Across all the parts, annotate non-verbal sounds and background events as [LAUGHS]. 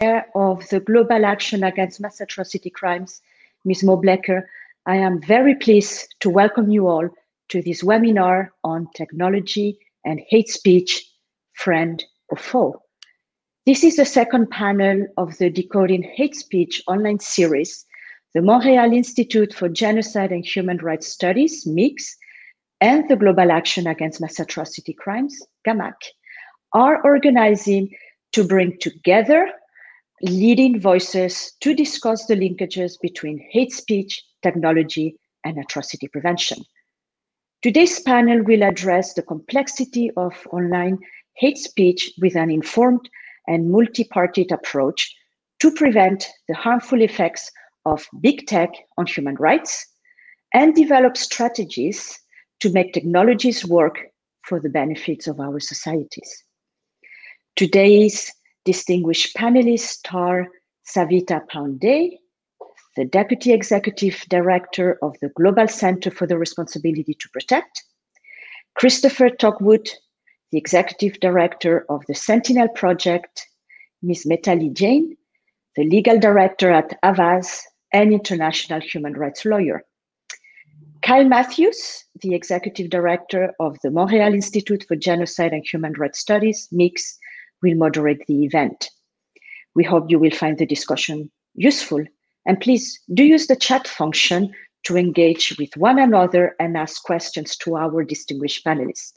of the Global Action Against Mass Atrocity Crimes, Ms. Mo Blecker, I am very pleased to welcome you all to this webinar on technology and hate speech, friend or foe. This is the second panel of the Decoding Hate Speech online series. The Montreal Institute for Genocide and Human Rights Studies, MIGS, and the Global Action Against Mass Atrocity Crimes, GAAMAC, are organizing to bring together leading voices to discuss the linkages between hate speech, technology, and atrocity prevention. Today's panel will address the complexity of online hate speech with an informed and multi-partied approach to prevent the harmful effects of big tech on human rights and develop strategies to make technologies work for the benefits of our societies. Today's distinguished panelists are Savita Pandey, the Deputy Executive Director of the Global Center for the Responsibility to Protect, Christopher Tuckwood, the Executive Director of the Sentinel Project, Ms. Mitali Jain, the Legal Director at Avaaz and international human rights lawyer. Kyle Matthews, the Executive Director of the Montreal Institute for Genocide and Human Rights Studies, MIGS, will moderate the event. We hope you will find the discussion useful. And please do use the chat function to engage with one another and ask questions to our distinguished panelists.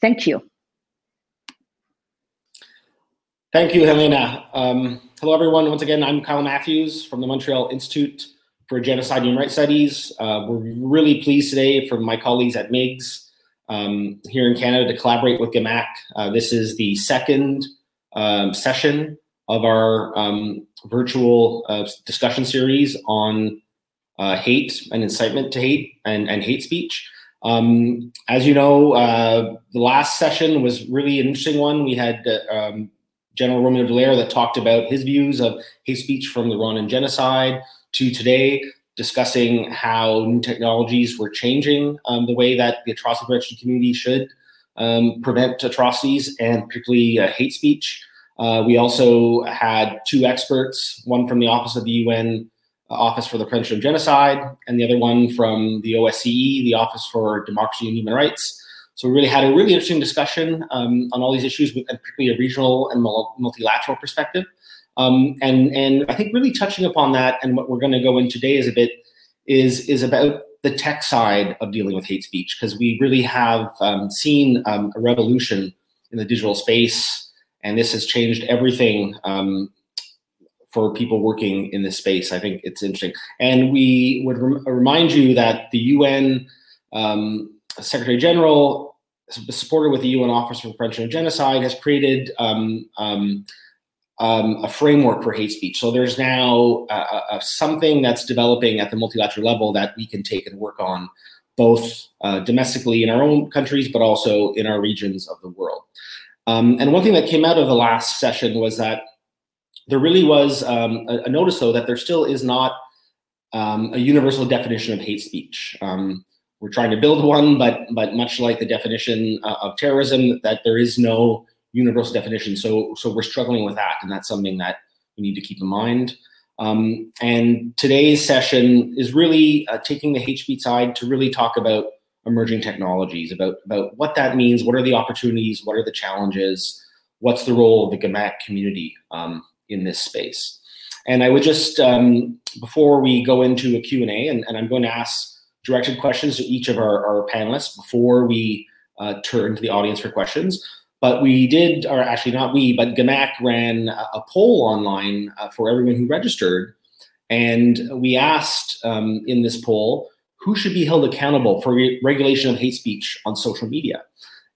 Thank you. Thank you, Helena. Um, hello, everyone. Once again, I'm Kyle Matthews from the Montreal Institute for Genocide and Human Rights Studies. Uh, we're really pleased today from my colleagues at MIGS um, here in Canada to collaborate with GAAMAC. Uh, this is the second um, session of our um, virtual uh, discussion series on uh, hate and incitement to hate and, and hate speech. Um, as you know, uh, the last session was really an interesting one. We had uh, um, General Romeo Dallaire that talked about his views of hate speech from the Rwandan genocide to today discussing how new technologies were changing um, the way that the atrocity prevention community should um, prevent atrocities and particularly uh, hate speech. Uh, we also had two experts, one from the Office of the UN uh, Office for the Prevention of Genocide, and the other one from the OSCE, the Office for Democracy and Human Rights. So we really had a really interesting discussion um, on all these issues, with, particularly a regional and multilateral perspective. Um, and and I think really touching upon that, and what we're going to go in today is a bit is is about the tech side of dealing with hate speech because we really have um, seen um, a revolution in the digital space, and this has changed everything um, for people working in this space. I think it's interesting, and we would rem- remind you that the UN um, Secretary General, supported with the UN Office for Prevention of Genocide, has created um, a framework for hate speech. So there's now uh, uh, something that's developing at the multilateral level that we can take and work on, both uh, domestically in our own countries, but also in our regions of the world. Um, and one thing that came out of the last session was that there really was um, a, a, notice, though, that there still is not um, a universal definition of hate speech. Um, we're trying to build one, but but much like the definition uh, of terrorism, that there is no universal definition. So, so we're struggling with that, and that's something that we need to keep in mind. Um, and today's session is really uh, taking the speech side to really talk about emerging technologies, about about what that means, what are the opportunities, what are the challenges, what's the role of the GAAMAC community um, in this space. And I would just, um, before we go into a Q&A, and, and I'm going to ask directed questions to each of our, our panelists before we uh, turn to the audience for questions. But we did, or actually not we, but GAAMAC ran a, poll online uh, for everyone who registered. And we asked um, in this poll who should be held accountable for re- regulation of hate speech on social media.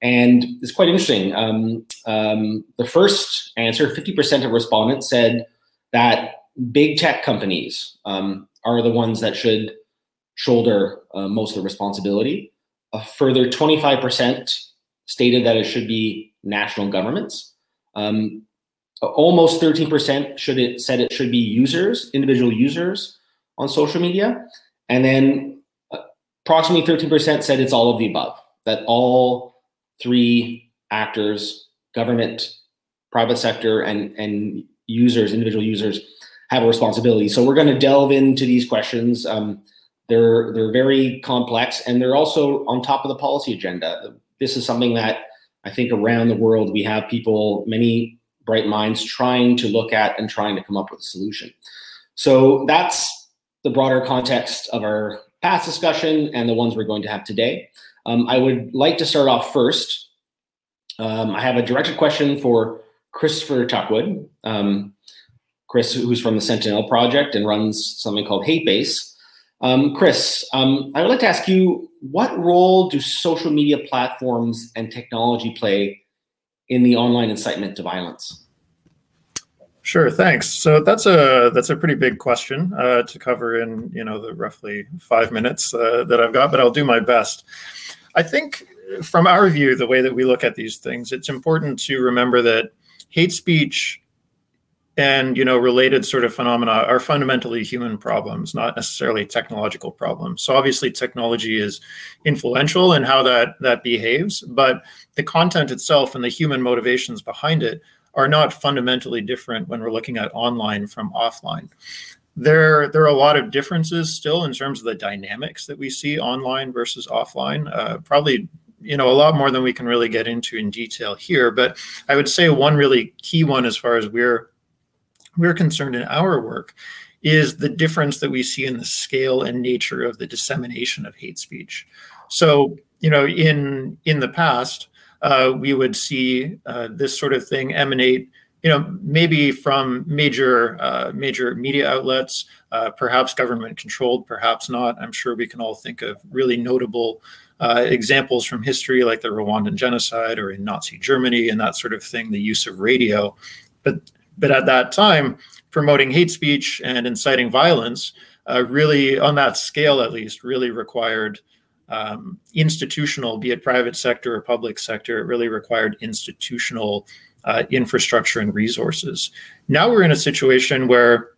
And it's quite interesting. Um, um, the first answer 50% of respondents said that big tech companies um, are the ones that should shoulder uh, most of the responsibility. A further 25% stated that it should be national governments. Um, almost 13% should it said it should be users, individual users on social media, and then uh, approximately 13% said it's all of the above. That all three actors, government, private sector, and and users, individual users, have a responsibility. So we're going to delve into these questions. Um, they're they're very complex, and they're also on top of the policy agenda. This is something that I think around the world we have people, many bright minds, trying to look at and trying to come up with a solution. So that's the broader context of our past discussion and the ones we're going to have today. Um, I would like to start off first. Um, I have a directed question for Christopher Tuckwood. Um, Chris, who's from the Sentinel Project and runs something called HateBase. Um, Chris, um, I would like to ask you what role do social media platforms and technology play in the online incitement to violence? Sure, thanks. So that's a that's a pretty big question uh, to cover in you know the roughly five minutes uh, that I've got, but I'll do my best. I think from our view, the way that we look at these things, it's important to remember that hate speech and you know related sort of phenomena are fundamentally human problems not necessarily technological problems. So obviously technology is influential in how that that behaves but the content itself and the human motivations behind it are not fundamentally different when we're looking at online from offline. There there are a lot of differences still in terms of the dynamics that we see online versus offline uh, probably you know a lot more than we can really get into in detail here but i would say one really key one as far as we're we're concerned in our work is the difference that we see in the scale and nature of the dissemination of hate speech. So, you know, in in the past, uh, we would see uh, this sort of thing emanate, you know, maybe from major uh, major media outlets, uh, perhaps government controlled, perhaps not. I'm sure we can all think of really notable uh, examples from history, like the Rwandan genocide or in Nazi Germany and that sort of thing. The use of radio, but but at that time, promoting hate speech and inciting violence uh, really, on that scale at least, really required um, institutional, be it private sector or public sector, it really required institutional uh, infrastructure and resources. Now we're in a situation where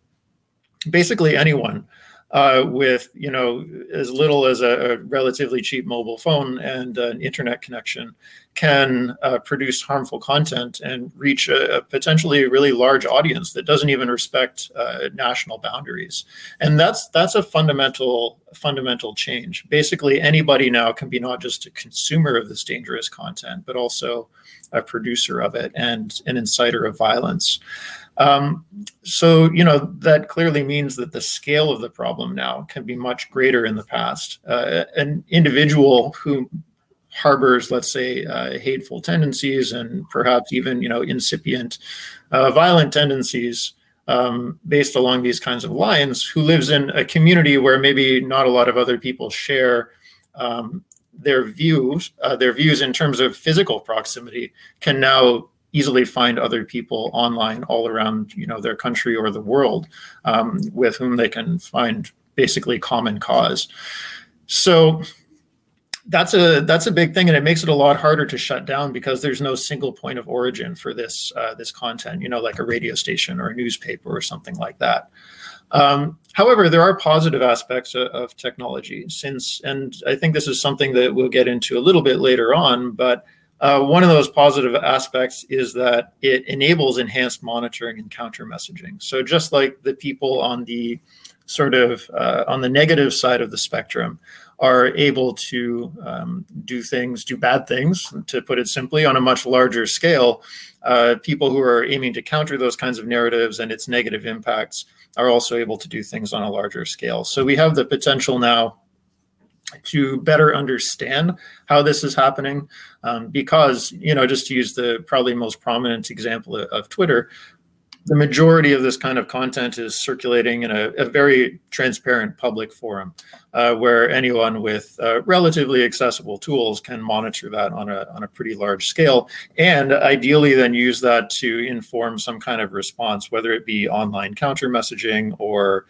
basically anyone uh, with you know as little as a, a, relatively cheap mobile phone and an internet connection can uh, produce harmful content and reach a, a, potentially really large audience that doesn't even respect uh, national boundaries. And that's that's a fundamental fundamental change. Basically anybody now can be not just a consumer of this dangerous content but also a producer of it and an inciter of violence um, so, you know, that clearly means that the scale of the problem now can be much greater in the past. Uh, an individual who harbors, let's say, uh, hateful tendencies and perhaps even, you know, incipient uh, violent tendencies um, based along these kinds of lines, who lives in a community where maybe not a lot of other people share um, their views, uh, their views in terms of physical proximity, can now easily find other people online all around you know their country or the world um, with whom they can find basically common cause. So that's a that's a big thing and it makes it a lot harder to shut down because there's no single point of origin for this uh, this content you know like a radio station or a newspaper or something like that. Um, however there are positive aspects of, of technology since and i think this is something that we'll get into a little bit later on but uh, one of those positive aspects is that it enables enhanced monitoring and counter messaging. So just like the people on the sort of uh, on the negative side of the spectrum are able to um, do things, do bad things, to put it simply, on a much larger scale. Uh, people who are aiming to counter those kinds of narratives and its negative impacts are also able to do things on a larger scale. So we have the potential now to better understand how this is happening. Um, because you know just to use the probably most prominent example of, of twitter the majority of this kind of content is circulating in a, a very transparent public forum uh, where anyone with uh, relatively accessible tools can monitor that on a, on a pretty large scale and ideally then use that to inform some kind of response whether it be online counter messaging or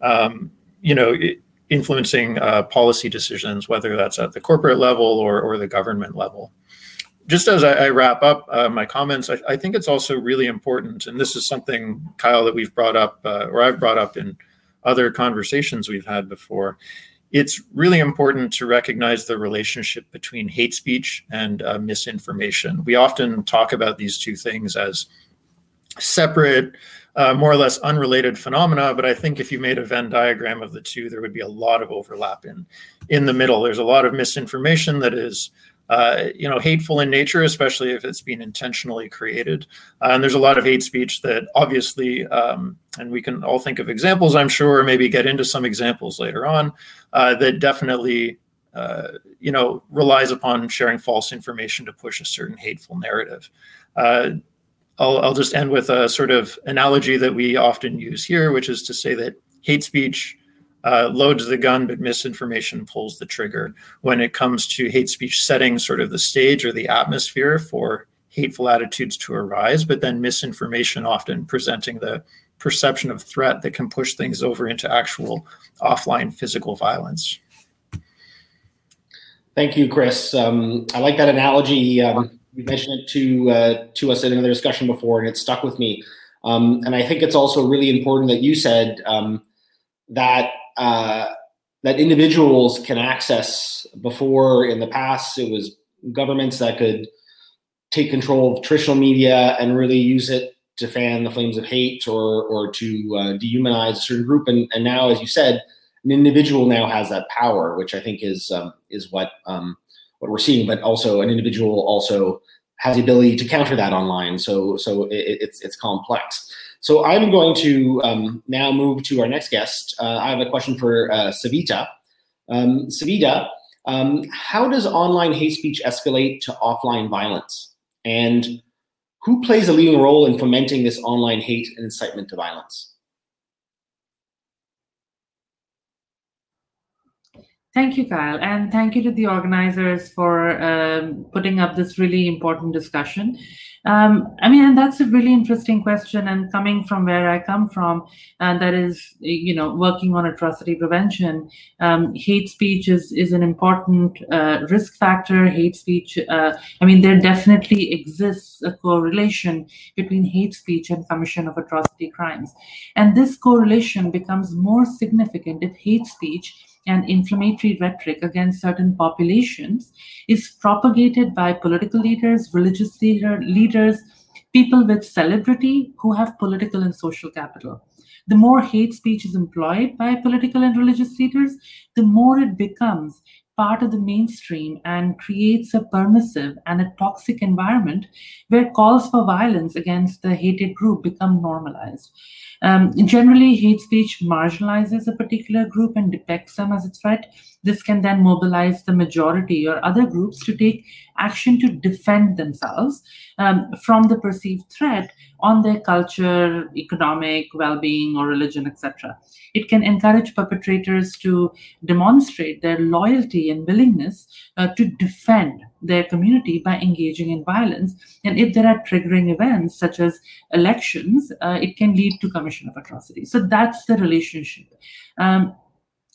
um, you know it, influencing uh, policy decisions, whether that's at the corporate level or, or the government level. Just as I, I wrap up uh, my comments, I, I, think it's also really important, and this is something, Kyle, that we've brought up, uh, or I've brought up in other conversations we've had before. It's really important to recognize the relationship between hate speech and uh, misinformation. We often talk about these two things as separate, uh, more or less unrelated phenomena. But I think if you made a Venn diagram of the two, there would be a lot of overlap in in the middle. There's a lot of misinformation that is uh, you know, hateful in nature, especially if it's been intentionally created. Uh, and there's a lot of hate speech that obviously, um, and we can all think of examples, I'm sure, or maybe get into some examples later on, uh, that definitely, uh, you know, relies upon sharing false information to push a certain hateful narrative. Uh, I'll, I'll just end with a sort of analogy that we often use here, which is to say that hate speech uh, loads the gun, but misinformation pulls the trigger when it comes to hate speech setting sort of the stage or the atmosphere for hateful attitudes to arise, but then misinformation often presenting the perception of threat that can push things over into actual offline physical violence. Thank you, Chris. Um, I like that analogy. Um, you mentioned it to uh, to us in another discussion before, and it stuck with me. Um, and I think it's also really important that you said um, that uh, that individuals can access. Before in the past, it was governments that could take control of traditional media and really use it to fan the flames of hate or or to uh, dehumanize a certain group. And, and now, as you said, an individual now has that power, which I think is um, is what um, what we're seeing. But also, an individual also has the ability to counter that online. So so it, it's it's complex. So I'm going to um, now move to our next guest. Uh, I have a question for uh, Savita. Um, Savita, um, how does online hate speech escalate to offline violence? And who plays a leading role in fomenting this online hate and incitement to violence? Thank you, Kyle, and thank you to the organizers for um, putting up this really important discussion. Um, I mean, and that's a really interesting question. And coming from where I come from, and that is, you know, working on atrocity prevention, um, hate speech is is an important uh, risk factor. Hate speech. Uh, I mean, there definitely exists a correlation between hate speech and commission of atrocity crimes, and this correlation becomes more significant if hate speech and inflammatory rhetoric against certain populations is propagated by political leaders, religious leader, leaders, people with celebrity who have political and social capital. The more hate speech is employed by political and religious leaders, the more it becomes part of the mainstream and creates a permissive and a toxic environment where calls for violence against the hated group become normalized. Um, generally, hate speech marginalizes a particular group and depicts them as a threat. This can then mobilize the majority or other groups to take action to defend themselves um, from the perceived threat on their culture, economic well being, or religion, etc. It can encourage perpetrators to demonstrate their loyalty and willingness uh, to defend their community by engaging in violence. And if there are triggering events such as elections, uh, it can lead to commission of atrocities. So that's the relationship. Um,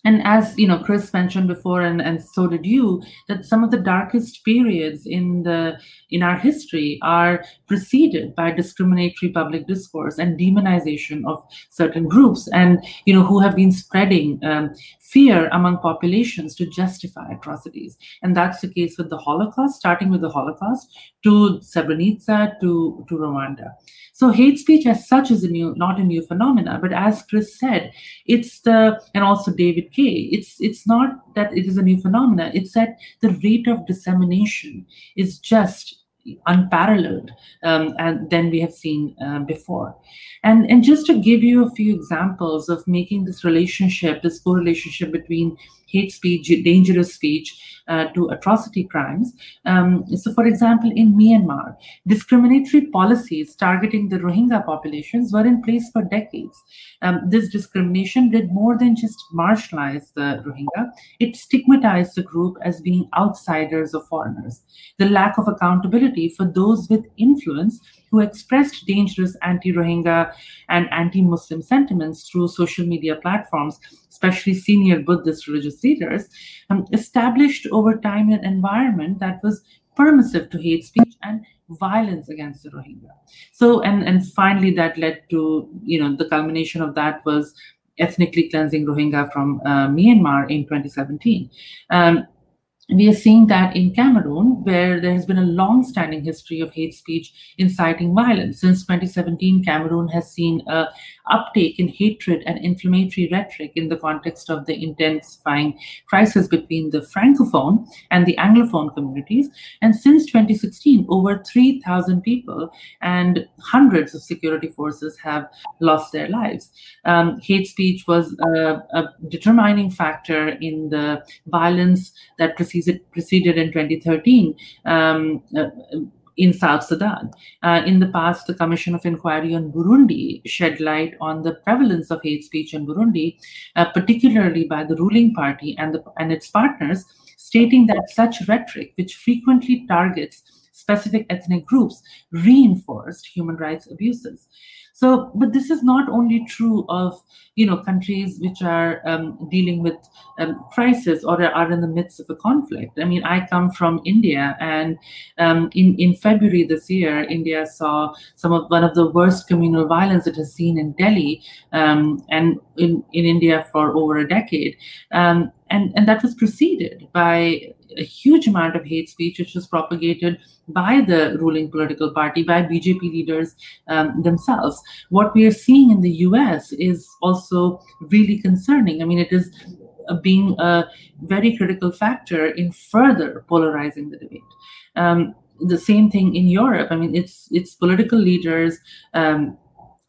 and as you know chris mentioned before and, and so did you that some of the darkest periods in the in our history are preceded by discriminatory public discourse and demonization of certain groups and you know who have been spreading um, fear among populations to justify atrocities. And that's the case with the holocaust starting with the holocaust to srebrenica to to rwanda so hate speech as such is a new, not a new phenomena, but as Chris said, it's the and also David Kaye, it's it's not that it is a new phenomena. It's that the rate of dissemination is just unparalleled um, and than we have seen uh, before. And and just to give you a few examples of making this relationship, this correlationship between hate speech, dangerous speech, uh, to atrocity crimes. Um, so, for example, in Myanmar, discriminatory policies targeting the Rohingya populations were in place for decades. Um, this discrimination did more than just marginalize the Rohingya, it stigmatized the group as being outsiders or foreigners. The lack of accountability for those with influence who expressed dangerous anti Rohingya and anti Muslim sentiments through social media platforms, especially senior Buddhist religious leaders, um, established over time an environment that was permissive to hate speech and violence against the Rohingya. So, and, and finally, that led to, you know, the culmination of that was ethnically cleansing Rohingya from uh, Myanmar in 2017. Um, we are seeing that in Cameroon, where there has been a long-standing history of hate speech inciting violence. Since 2017, Cameroon has seen a uptake in hatred and inflammatory rhetoric in the context of the intensifying crisis between the Francophone and the Anglophone communities. And since 2016, over 3,000 people and hundreds of security forces have lost their lives. Um, hate speech was a, a determining factor in the violence that preceded preceded in 2013 um, uh, in South Sudan. Uh, in the past, the Commission of Inquiry on Burundi shed light on the prevalence of hate speech in Burundi, uh, particularly by the ruling party and, the, and its partners, stating that such rhetoric, which frequently targets specific ethnic groups, reinforced human rights abuses. So, but this is not only true of you know countries which are um, dealing with um, crisis or are in the midst of a conflict. I mean, I come from India, and um, in in February this year, India saw some of one of the worst communal violence it has seen in Delhi um, and in in India for over a decade, um, and and that was preceded by a huge amount of hate speech which was propagated by the ruling political party, by BJP leaders um, themselves. What we are seeing in the US is also really concerning. I mean, it is being a very critical factor in further polarizing the debate. Um, the same thing in Europe. I mean, it's it's political leaders. Um,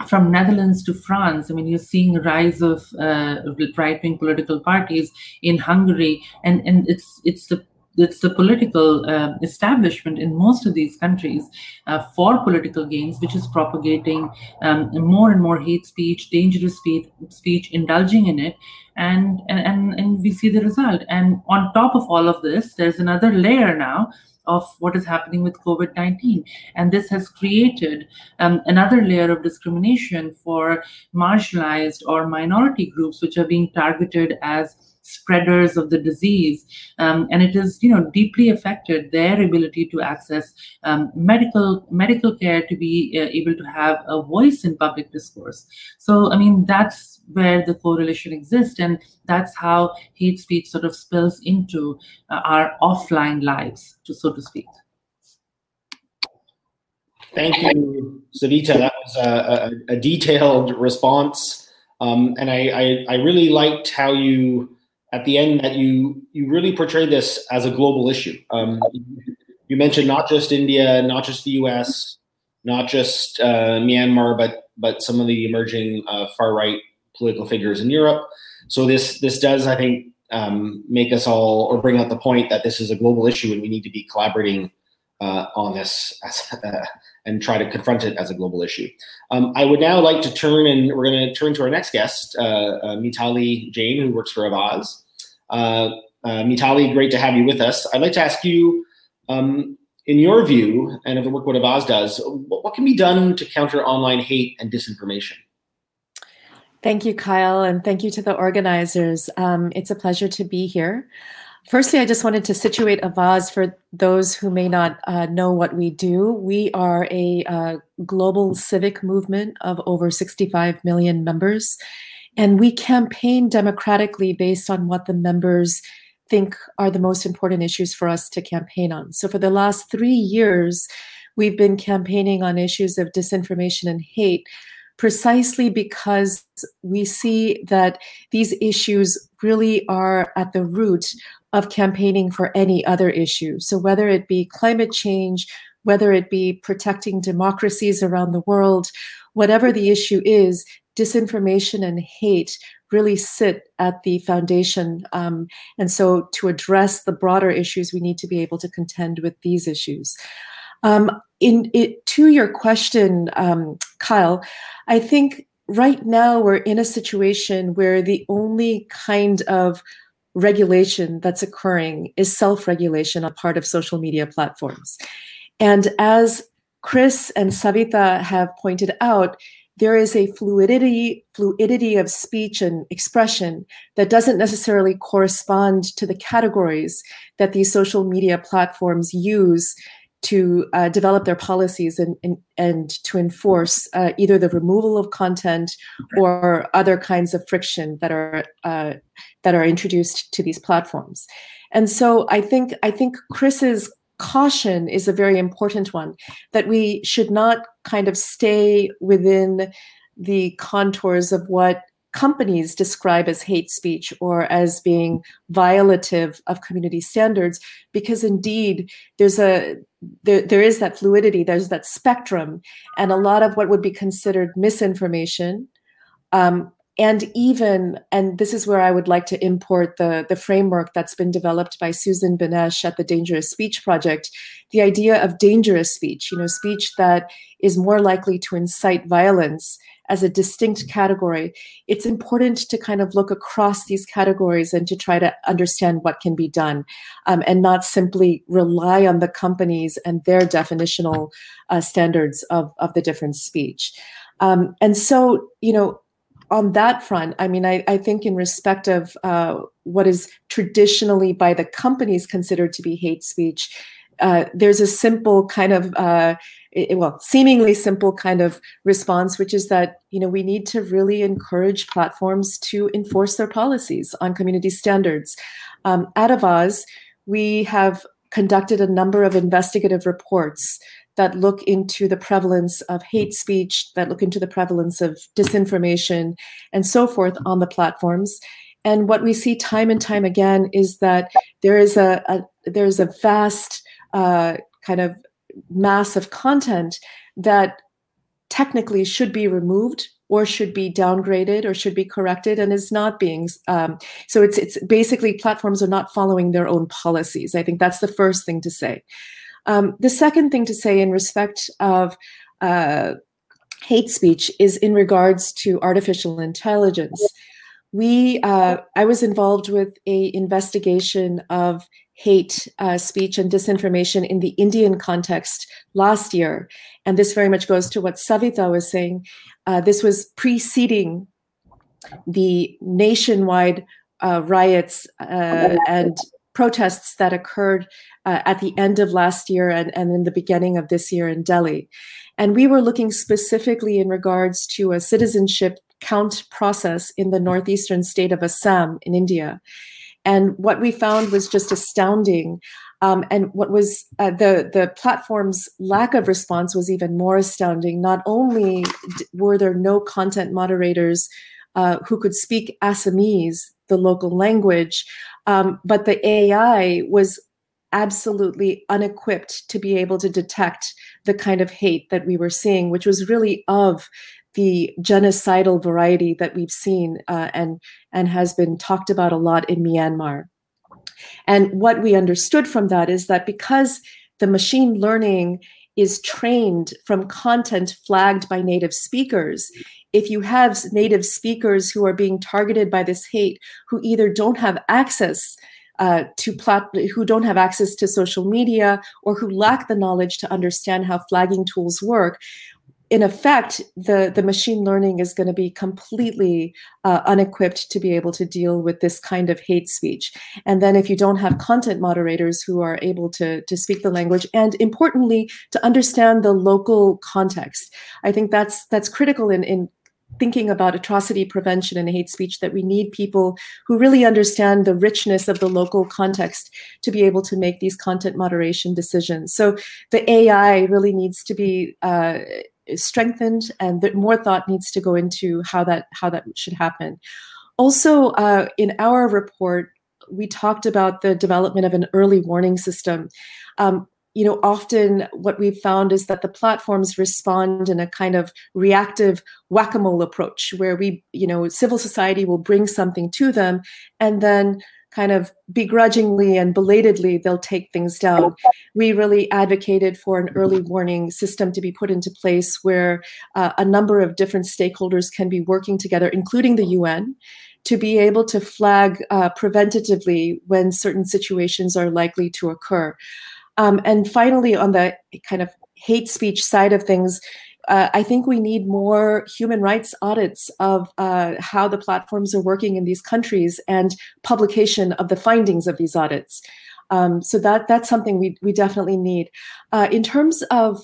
from Netherlands to France, I mean, you're seeing a rise of uh, right-wing political parties in Hungary, and and it's it's the it's the political uh, establishment in most of these countries uh, for political gains, which is propagating um, more and more hate speech, dangerous speech, speech, indulging in it, and, and and we see the result. And on top of all of this, there's another layer now of what is happening with COVID 19. And this has created um, another layer of discrimination for marginalized or minority groups, which are being targeted as spreaders of the disease, um, and it has you know deeply affected their ability to access um, medical medical care to be uh, able to have a voice in public discourse. So I mean that's where the correlation exists, and that's how hate speech sort of spills into uh, our offline lives, to so to speak. Thank you, Savita. That was a, a, a detailed response. Um, and I, I, I, really liked how you at the end that you you really portray this as a global issue. Um, you mentioned not just India, not just the U.S., not just uh, Myanmar, but but some of the emerging uh, far right political figures in Europe. So this this does, I think, um, make us all or bring out the point that this is a global issue and we need to be collaborating uh, on this as, uh, [LAUGHS] and try to confront it as a global issue. Um, I would now like to turn and we're going to turn to our next guest, uh, uh, Mitali Jain, who works for Avaaz. Uh, uh, Mitali, great to have you with us. I'd like to ask you, um, in your view, and of the work what Avaaz does, what, what can be done to counter online hate and disinformation? Thank you, Kyle, and thank you to the organizers. Um, it's a pleasure to be here. Firstly, I just wanted to situate Avaaz for those who may not uh, know what we do. We are a uh, global civic movement of over 65 million members, and we campaign democratically based on what the members think are the most important issues for us to campaign on. So, for the last three years, we've been campaigning on issues of disinformation and hate precisely because we see that these issues really are at the root of campaigning for any other issue. So, whether it be climate change, whether it be protecting democracies around the world, whatever the issue is, disinformation and hate really sit at the foundation. Um, and so, to address the broader issues, we need to be able to contend with these issues. Um, in it, to your question, um, Kyle, I think right now we're in a situation where the only kind of regulation that's occurring is self-regulation on part of social media platforms. And as Chris and Savita have pointed out, there is a fluidity fluidity of speech and expression that doesn't necessarily correspond to the categories that these social media platforms use to uh, develop their policies and, and, and to enforce uh, either the removal of content or other kinds of friction that are uh, that are introduced to these platforms. And so I think I think Chris's caution is a very important one that we should not kind of stay within the contours of what companies describe as hate speech or as being violative of community standards because indeed there's a there, there is that fluidity there's that spectrum and a lot of what would be considered misinformation um, and even and this is where i would like to import the the framework that's been developed by susan benesch at the dangerous speech project the idea of dangerous speech you know speech that is more likely to incite violence as a distinct category, it's important to kind of look across these categories and to try to understand what can be done um, and not simply rely on the companies and their definitional uh, standards of, of the different speech. Um, and so, you know, on that front, I mean, I, I think in respect of uh, what is traditionally by the companies considered to be hate speech, uh, there's a simple kind of uh, it, well seemingly simple kind of response which is that you know we need to really encourage platforms to enforce their policies on community standards. Um, at Avaaz we have conducted a number of investigative reports that look into the prevalence of hate speech that look into the prevalence of disinformation and so forth on the platforms. And what we see time and time again is that there is a, a there's a vast uh, kind of mass of content that technically should be removed or should be downgraded or should be corrected and is not being um, so it's it's basically platforms are not following their own policies. I think that's the first thing to say. Um, the second thing to say in respect of uh, hate speech is in regards to artificial intelligence. We uh, i was involved with a investigation of hate uh, speech and disinformation in the Indian context last year. And this very much goes to what Savita was saying. Uh, this was preceding the nationwide uh, riots uh, and protests that occurred uh, at the end of last year and, and in the beginning of this year in Delhi. And we were looking specifically in regards to a citizenship count process in the northeastern state of Assam in India. And what we found was just astounding. Um, and what was uh, the the platform's lack of response was even more astounding. Not only were there no content moderators uh, who could speak Assamese, the local language, um, but the AI was absolutely unequipped to be able to detect the kind of hate that we were seeing, which was really of the genocidal variety that we've seen uh, and and has been talked about a lot in Myanmar. And what we understood from that is that because the machine learning is trained from content flagged by native speakers, if you have native speakers who are being targeted by this hate who either don't have access uh, to plat- who don't have access to social media or who lack the knowledge to understand how flagging tools work in effect, the, the machine learning is going to be completely uh, unequipped to be able to deal with this kind of hate speech. And then if you don't have content moderators who are able to, to speak the language and importantly, to understand the local context, I think that's that's critical in, in thinking about atrocity prevention and hate speech that we need people who really understand the richness of the local context to be able to make these content moderation decisions. So the AI really needs to be uh, strengthened and that more thought needs to go into how that how that should happen. Also uh, in our report we talked about the development of an early warning system. Um, you know often what we've found is that the platforms respond in a kind of reactive whack-a-mole approach where we you know civil society will bring something to them and then kind of begrudgingly and belatedly they'll take things down. We really advocated for an early warning system to be put into place where uh, a number of different stakeholders can be working together, including the UN, to be able to flag uh, preventatively when certain situations are likely to occur. Um, and finally, on the kind of hate speech side of things, uh, I think we need more human rights audits of uh, how the platforms are working in these countries and publication of the findings of these audits. Um, so that that's something we we definitely need. Uh, in terms of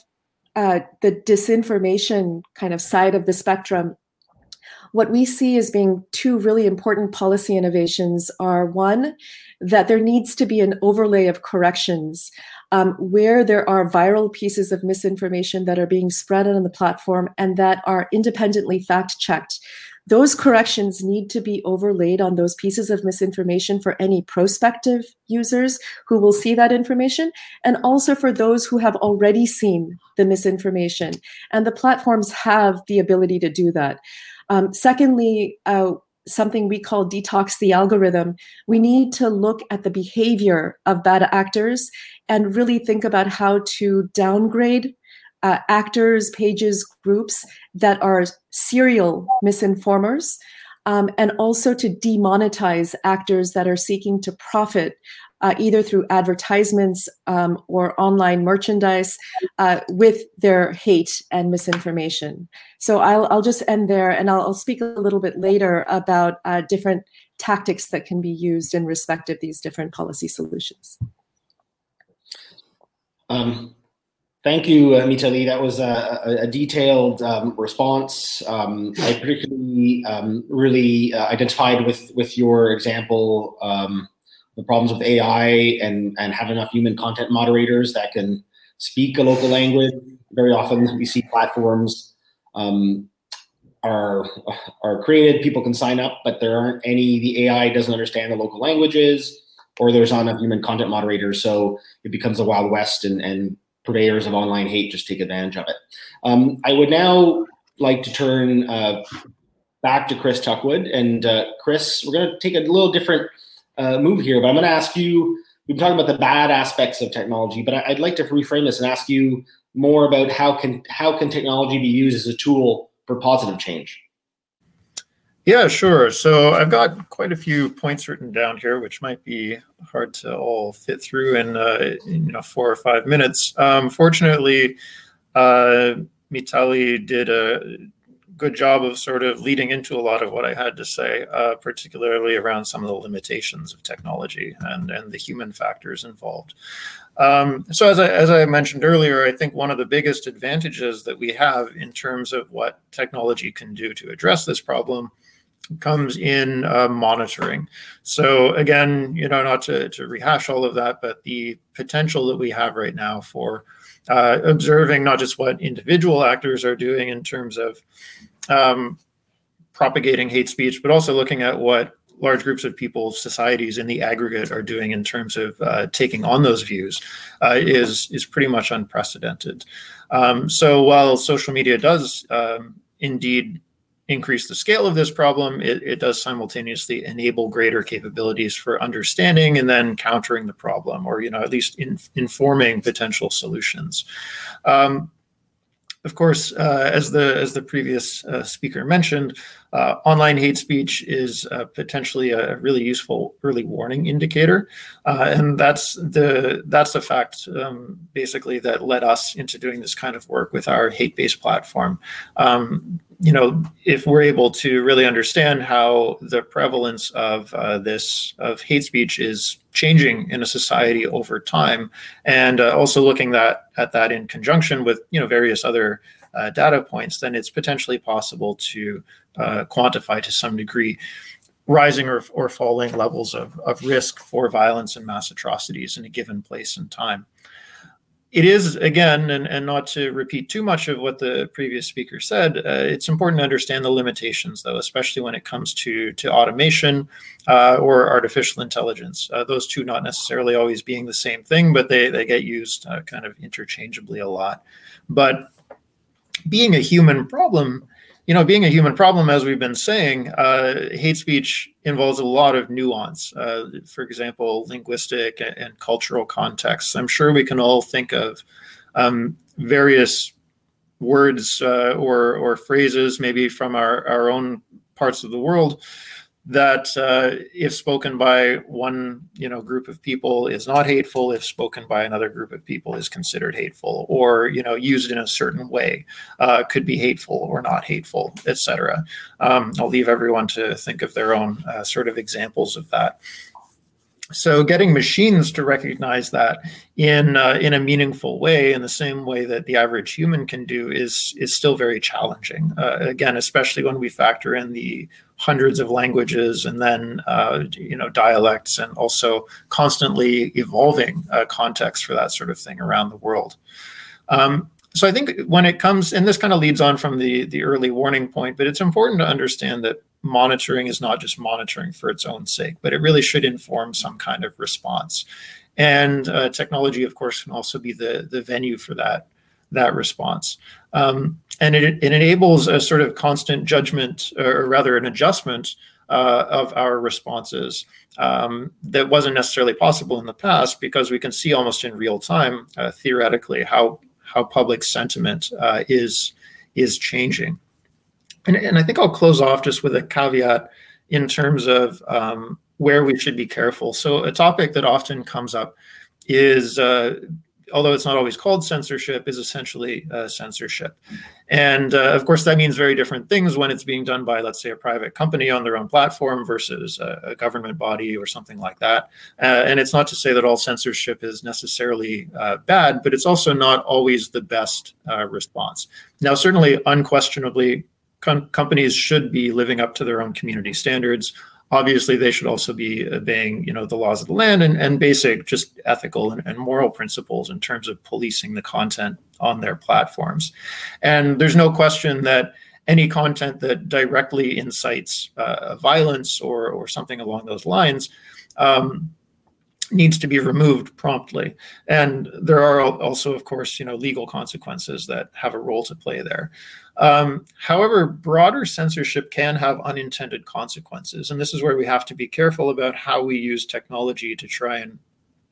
uh, the disinformation kind of side of the spectrum, what we see as being two really important policy innovations are one, that there needs to be an overlay of corrections um, where there are viral pieces of misinformation that are being spread on the platform and that are independently fact checked. Those corrections need to be overlaid on those pieces of misinformation for any prospective users who will see that information, and also for those who have already seen the misinformation. And the platforms have the ability to do that. Um, secondly, uh, something we call detox the algorithm. We need to look at the behavior of bad actors and really think about how to downgrade uh, actors, pages, groups that are serial misinformers, um, and also to demonetize actors that are seeking to profit uh, either through advertisements um, or online merchandise uh, with their hate and misinformation. So I'll, I'll just end there and I'll, I'll speak a little bit later about uh, different tactics that can be used in respect of these different policy solutions. Um, thank you, uh, Mitali. That was a, a detailed um, response. Um, I particularly um, really uh, identified with with your example um, the problems with AI and and have enough human content moderators that can speak a local language. Very often, we see platforms um, are are created. People can sign up, but there aren't any. The AI doesn't understand the local languages, or there's not enough human content moderators. So it becomes a wild west, and and purveyors of online hate just take advantage of it. Um, I would now like to turn uh, back to Chris Tuckwood, and uh, Chris, we're going to take a little different uh, move here, but I'm going to ask you. We've been talking about the bad aspects of technology, but I'd like to reframe this and ask you more about how can how can technology be used as a tool for positive change. Yeah, sure. So I've got quite a few points written down here, which might be hard to all fit through in, uh, in you know four or five minutes. Um, fortunately, uh, Mitali did a good job of sort of leading into a lot of what I had to say, uh, particularly around some of the limitations of technology and, and the human factors involved. Um, so as I, as I mentioned earlier, I think one of the biggest advantages that we have in terms of what technology can do to address this problem comes in uh, monitoring. So again, you know, not to, to rehash all of that, but the potential that we have right now for uh, observing not just what individual actors are doing in terms of um, propagating hate speech, but also looking at what large groups of people, societies in the aggregate are doing in terms of uh, taking on those views uh, is is pretty much unprecedented. Um, so while social media does um, indeed increase the scale of this problem, it, it, does simultaneously enable greater capabilities for understanding and then countering the problem, or you know at least in, informing potential solutions. Um, of course, uh, as the as the previous uh, speaker mentioned, uh, online hate speech is uh, potentially a really useful early warning indicator, uh, and that's the that's the fact um, basically that led us into doing this kind of work with our HateBase platform. Um, you know, if we're able to really understand how the prevalence of uh, this of hate speech is changing in a society over time, and uh, also looking that at that in conjunction with you know various other uh, data points, then it's potentially possible to uh, quantify to some degree rising or, or falling levels of, of risk for violence and mass atrocities in a given place and time it is again and, and not to repeat too much of what the previous speaker said uh, it's important to understand the limitations though especially when it comes to to automation uh, or artificial intelligence. Uh, those two not necessarily always being the same thing but they, they get used uh, kind of interchangeably a lot. But being a human problem you know, being a human problem, as we've been saying, uh, hate speech involves a lot of nuance. Uh, for example, linguistic and, and, cultural contexts. I'm sure we can all think of um, various words uh, or or phrases, maybe from our our own parts of the world, that uh, if spoken by one you know group of people is not hateful if spoken by another group of people is considered hateful or you know used in a certain way uh, could be hateful or not hateful etc um, i'll leave everyone to think of their own uh, sort of examples of that. So getting machines to recognize that in uh, in a meaningful way in the same way that the average human can do is is still very challenging. Uh, again especially when we factor in the hundreds of languages and then uh, you know dialects and also constantly evolving uh, context for that sort of thing around the world um, so i think when it comes and this kind of leads on from the the early warning point but it's important to understand that monitoring is not just monitoring for its own sake, but it really should inform some kind of response. And uh, technology, of course, can also be the, the venue for that, that response. Um, and it, it enables a sort of constant judgment, or rather an adjustment uh, of our responses um, that wasn't necessarily possible in the past because we can see almost in real time, uh, theoretically, how, how public sentiment uh, is, is changing. And, and I think I'll close off just with a caveat in terms of um, where we should be careful. So, a topic that often comes up is, uh, although it's not always called censorship, is essentially uh, censorship. And uh, of course, that means very different things when it's being done by, let's say, a private company on their own platform versus a, a government body or something like that. Uh, and it's not to say that all censorship is necessarily uh, bad, but it's also not always the best uh, response. Now, certainly, unquestionably, com- companies should be living up to their own community standards. Obviously, they should also be obeying, you know, the laws of the land and, and basic, just ethical and, and moral principles in terms of policing the content on their platforms. And there's no question that any content that directly incites uh, violence or or something along those lines um, needs to be removed promptly. And there are also, of course, you know, legal consequences that have a role to play there. Um, however, broader censorship can have unintended consequences. And this is where we have to be careful about how we use technology to try and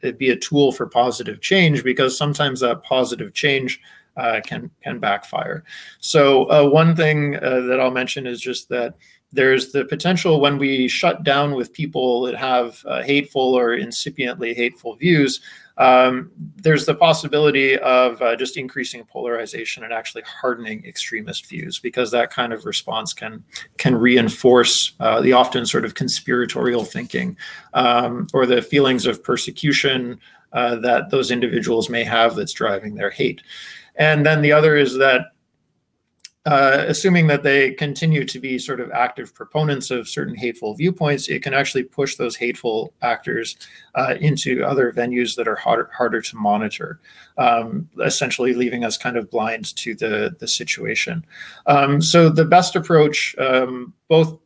uh, be a tool for positive change, because sometimes that positive change uh, can can backfire. So uh, one thing uh, that I'll mention is just that there's the potential when we shut down with people that have uh, hateful or incipiently hateful views um, there's the possibility of uh, just increasing polarization and actually hardening extremist views because that kind of response can can reinforce uh, the often sort of conspiratorial thinking um, or the feelings of persecution uh, that those individuals may have that's driving their hate. And then the other is that uh, assuming that they continue to be sort of active proponents of certain hateful viewpoints, it can actually push those hateful actors uh, into other venues that are harder, harder to monitor, um, essentially leaving us kind of blind to the, the situation. Um, so the best approach, um, both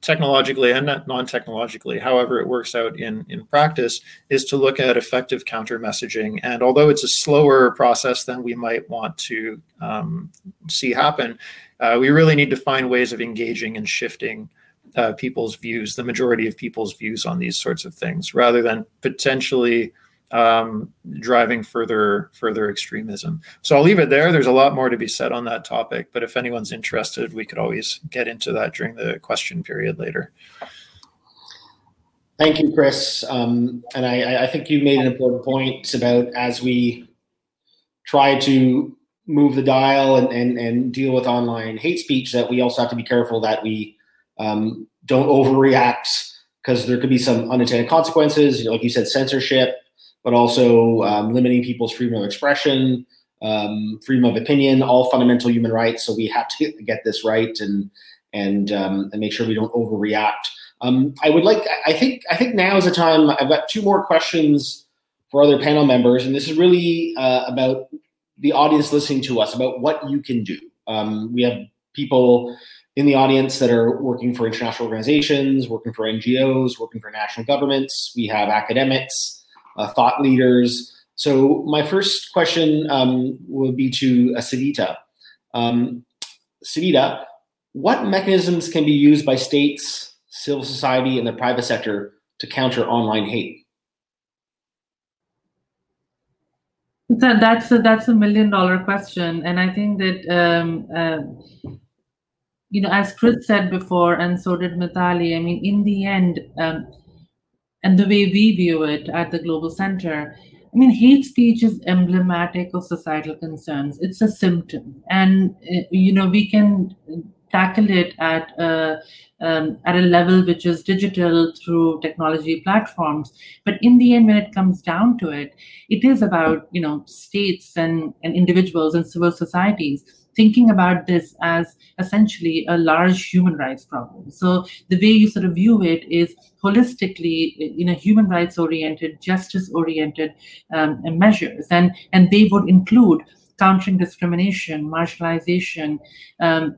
technologically and non-technologically, however it works out in, in practice, is to look at effective counter messaging. And although it's a slower process than we might want to um, see happen, uh, we really need to find ways of engaging and shifting uh, people's views, the majority of people's views on these sorts of things, rather than potentially um, driving further further extremism. So I'll leave it there. There's a lot more to be said on that topic, but if anyone's interested, we could always get into that during the question period later. Thank you, Chris. Um, and I, I think you made an important point about as we try to move the dial and, and, and deal with online hate speech, that we also have to be careful that we um, don't overreact because there could be some unintended consequences. You know, like you said, censorship, but also um, limiting people's freedom of expression, um, freedom of opinion, all fundamental human rights. So we have to get this right and and um, and make sure we don't overreact. Um, I would like. I think. I think now is the time. I've got two more questions for other panel members, and this is really uh, about the audience listening to us about what you can do. Um, we have people in the audience that are working for international organizations, working for NGOs, working for national governments. We have academics uh, thought leaders. So my first question um, will be to uh, Savita. Um, what mechanisms can be used by states, civil society, and the private sector to counter online hate? That, that's a, that's a million dollar question, and I think that um, uh, you know, as Chris said before, and so did Mitali. I mean, in the end, um, and the way we view it at the Global Center, I mean, hate speech is emblematic of societal concerns. It's a symptom. And, eh, you know, we can tackle it at a, um, at a level which is digital through technology platforms. But in the end, when it comes down to it, it is about you know states and, and individuals and civil societies thinking about this as essentially a large human rights problem. So the way you sort of view it is holistically, you know, human rights oriented, justice oriented um, measures, and and they would include countering discrimination, marginalization. Um,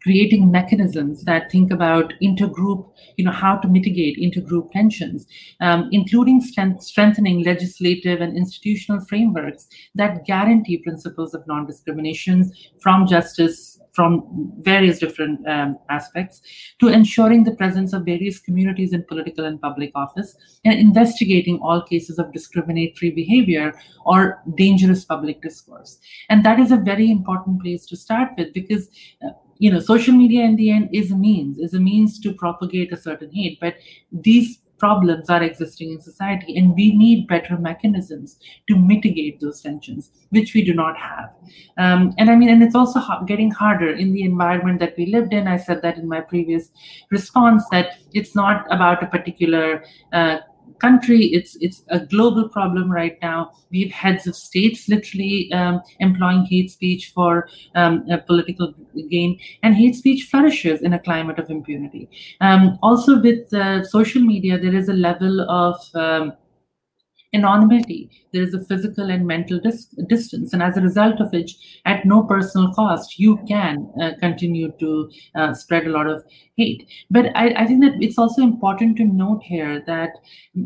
creating mechanisms that think about intergroup, you know, how to mitigate intergroup tensions, um, including strength, strengthening legislative and institutional frameworks that guarantee principles of non-discrimination from justice from various different um, aspects to ensuring the presence of various communities in political and public office and investigating all cases of discriminatory behavior or dangerous public discourse. And that is a very important place to start with because uh, you know social media in the end is a means is a means to propagate a certain hate but these problems are existing in society and we need better mechanisms to mitigate those tensions which we do not have. Um, and i mean and it's also getting harder in the environment that we lived in. I said that in my previous response that it's not about a particular uh, country. It's it's a global problem right now. We have heads of states literally um, employing hate speech for um, political gain, and hate speech flourishes in a climate of impunity. Um, also, with uh, social media, there is a level of um, anonymity. There is a physical and mental dis- distance, and as a result of which, at no personal cost, you can uh, continue to uh, spread a lot of hate. But I, I, think that it's also important to note here that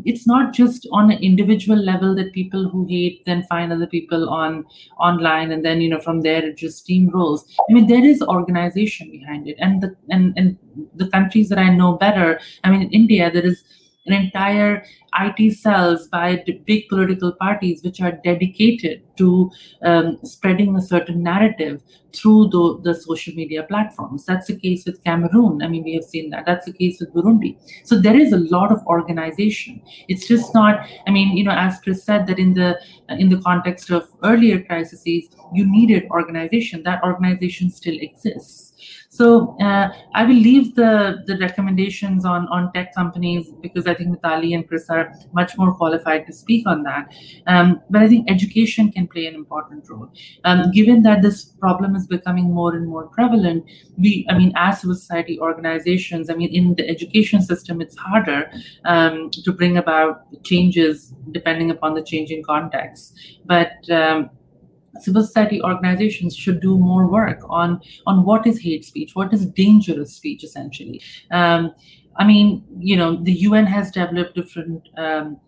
it's not just on an individual level that people who hate then find other people on online, and then you know from there it just steamrolls. I mean, there is organization behind it, and the and and the countries that I know better. I mean, in India, there is an entire IT cells by big political parties which are dedicated to um, spreading a certain narrative through the, the social media platforms. That's the case with Cameroon. I mean, we have seen that. That's the case with Burundi. So there is a lot of organization. It's just not. I mean, you know, as Chris said, that in the in the context of earlier crises, you needed organization. That organization still exists. So uh, I will leave the, the recommendations on, on tech companies because I think Mitali and Chris are much more qualified to speak on that. Um, but I think education can play an important role. Um, given that this problem is becoming more and more prevalent, we, I mean, as society organizations, I mean, in the education system, it's harder um, to bring about changes depending upon the changing context. But um, civil society organizations should do more work on on what is hate speech what is dangerous speech essentially. Um, i mean you know the un has developed different um,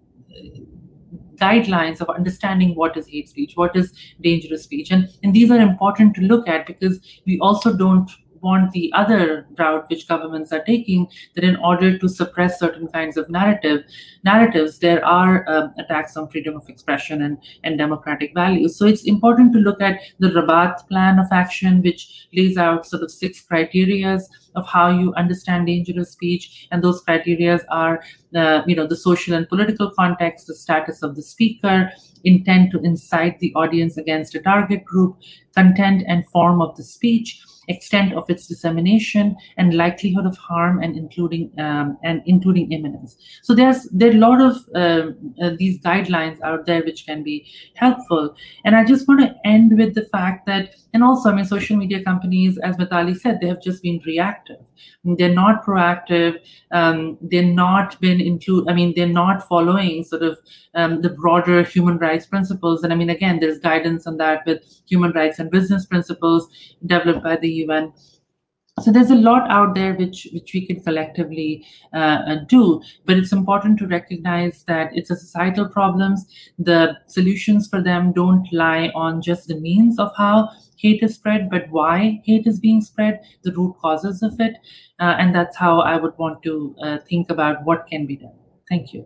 guidelines of understanding what is hate speech what is dangerous speech. And and these are important to look at because we also don't want the other route which governments are taking that in order to suppress certain kinds of narrative narratives there are um, attacks on freedom of expression and, and democratic values. So it's important to look at the rabat plan of action which lays out sort of six criterias of how you understand dangerous speech. And those criterias are uh, you know the social and political context the status of the speaker intent to incite the audience against a target group content and form of the speech extent of its dissemination, and likelihood of harm, and including um, and including imminence. So there's there are a lot of uh, uh, these guidelines out there which can be helpful. And I just want to end with the fact that, and also, I mean, social media companies, as Mitali said, they have just been reactive. They're not proactive. Um, they're not been include. I mean, they're not following sort of um, the broader human rights principles. And I mean, again, there's guidance on that with human rights and business principles developed by the So there's a lot out there which which we can collectively uh, uh, do but it's important to recognize that it's a societal problems. The solutions for them don't lie on just the means of how hate is spread but why hate is being spread the root causes of it uh, and that's how i would want to uh, think about what can be done. Thank you.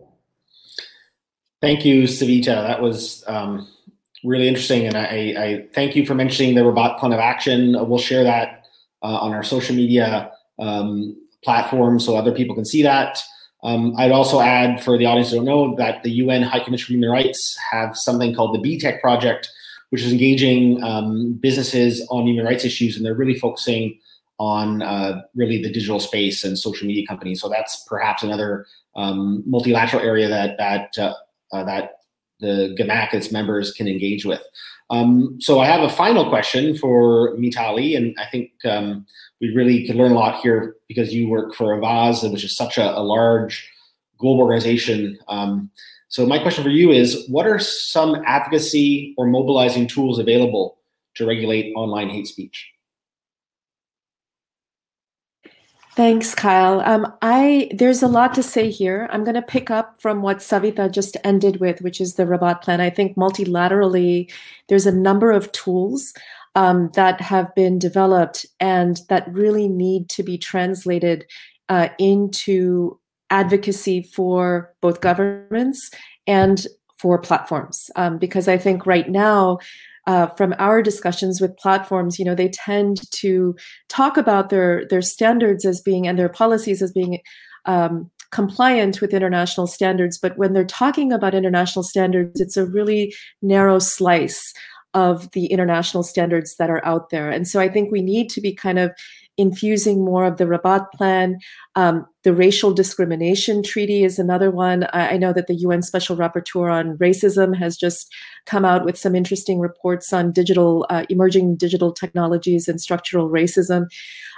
Thank you savita. That was um, really interesting and I, I, thank you for mentioning the Rabat plan of action we'll share that uh, on our social media um, platforms so other people can see that. Um, I'd also add for the audience who don't know that the UN High Commission for Human Rights have something called the B-Tech project, which is engaging um, businesses on human rights issues, and they're really focusing on uh, really the digital space and social media companies. So that's perhaps another um, multilateral area that that uh, uh, that the GAAMAC its members can engage with. Um, so I have a final question for Mitali, and I think um, we really could learn a lot here because you work for Avaaz, which is such a, a large global organization. Um, so my question for you is, what are some advocacy or mobilizing tools available to regulate online hate speech? Thanks, Kyle. Um, I there's a lot to say here. I'm going to pick up from what Savita just ended with, which is the Rabat plan. I think multilaterally, there's a number of tools um, that have been developed and that really need to be translated uh, into advocacy for both governments and for platforms. Um, because I think right now uh, from our discussions with platforms, you know, they tend to talk about their their standards as being and their policies as being um, compliant with international standards. But when they're talking about international standards, it's a really narrow slice of the international standards that are out there. And so I think we need to be kind of infusing more of the Rabat Plan. Um, the Racial Discrimination Treaty is another one. I, I, know that the UN Special Rapporteur on Racism has just come out with some interesting reports on digital, uh, emerging digital technologies and structural racism.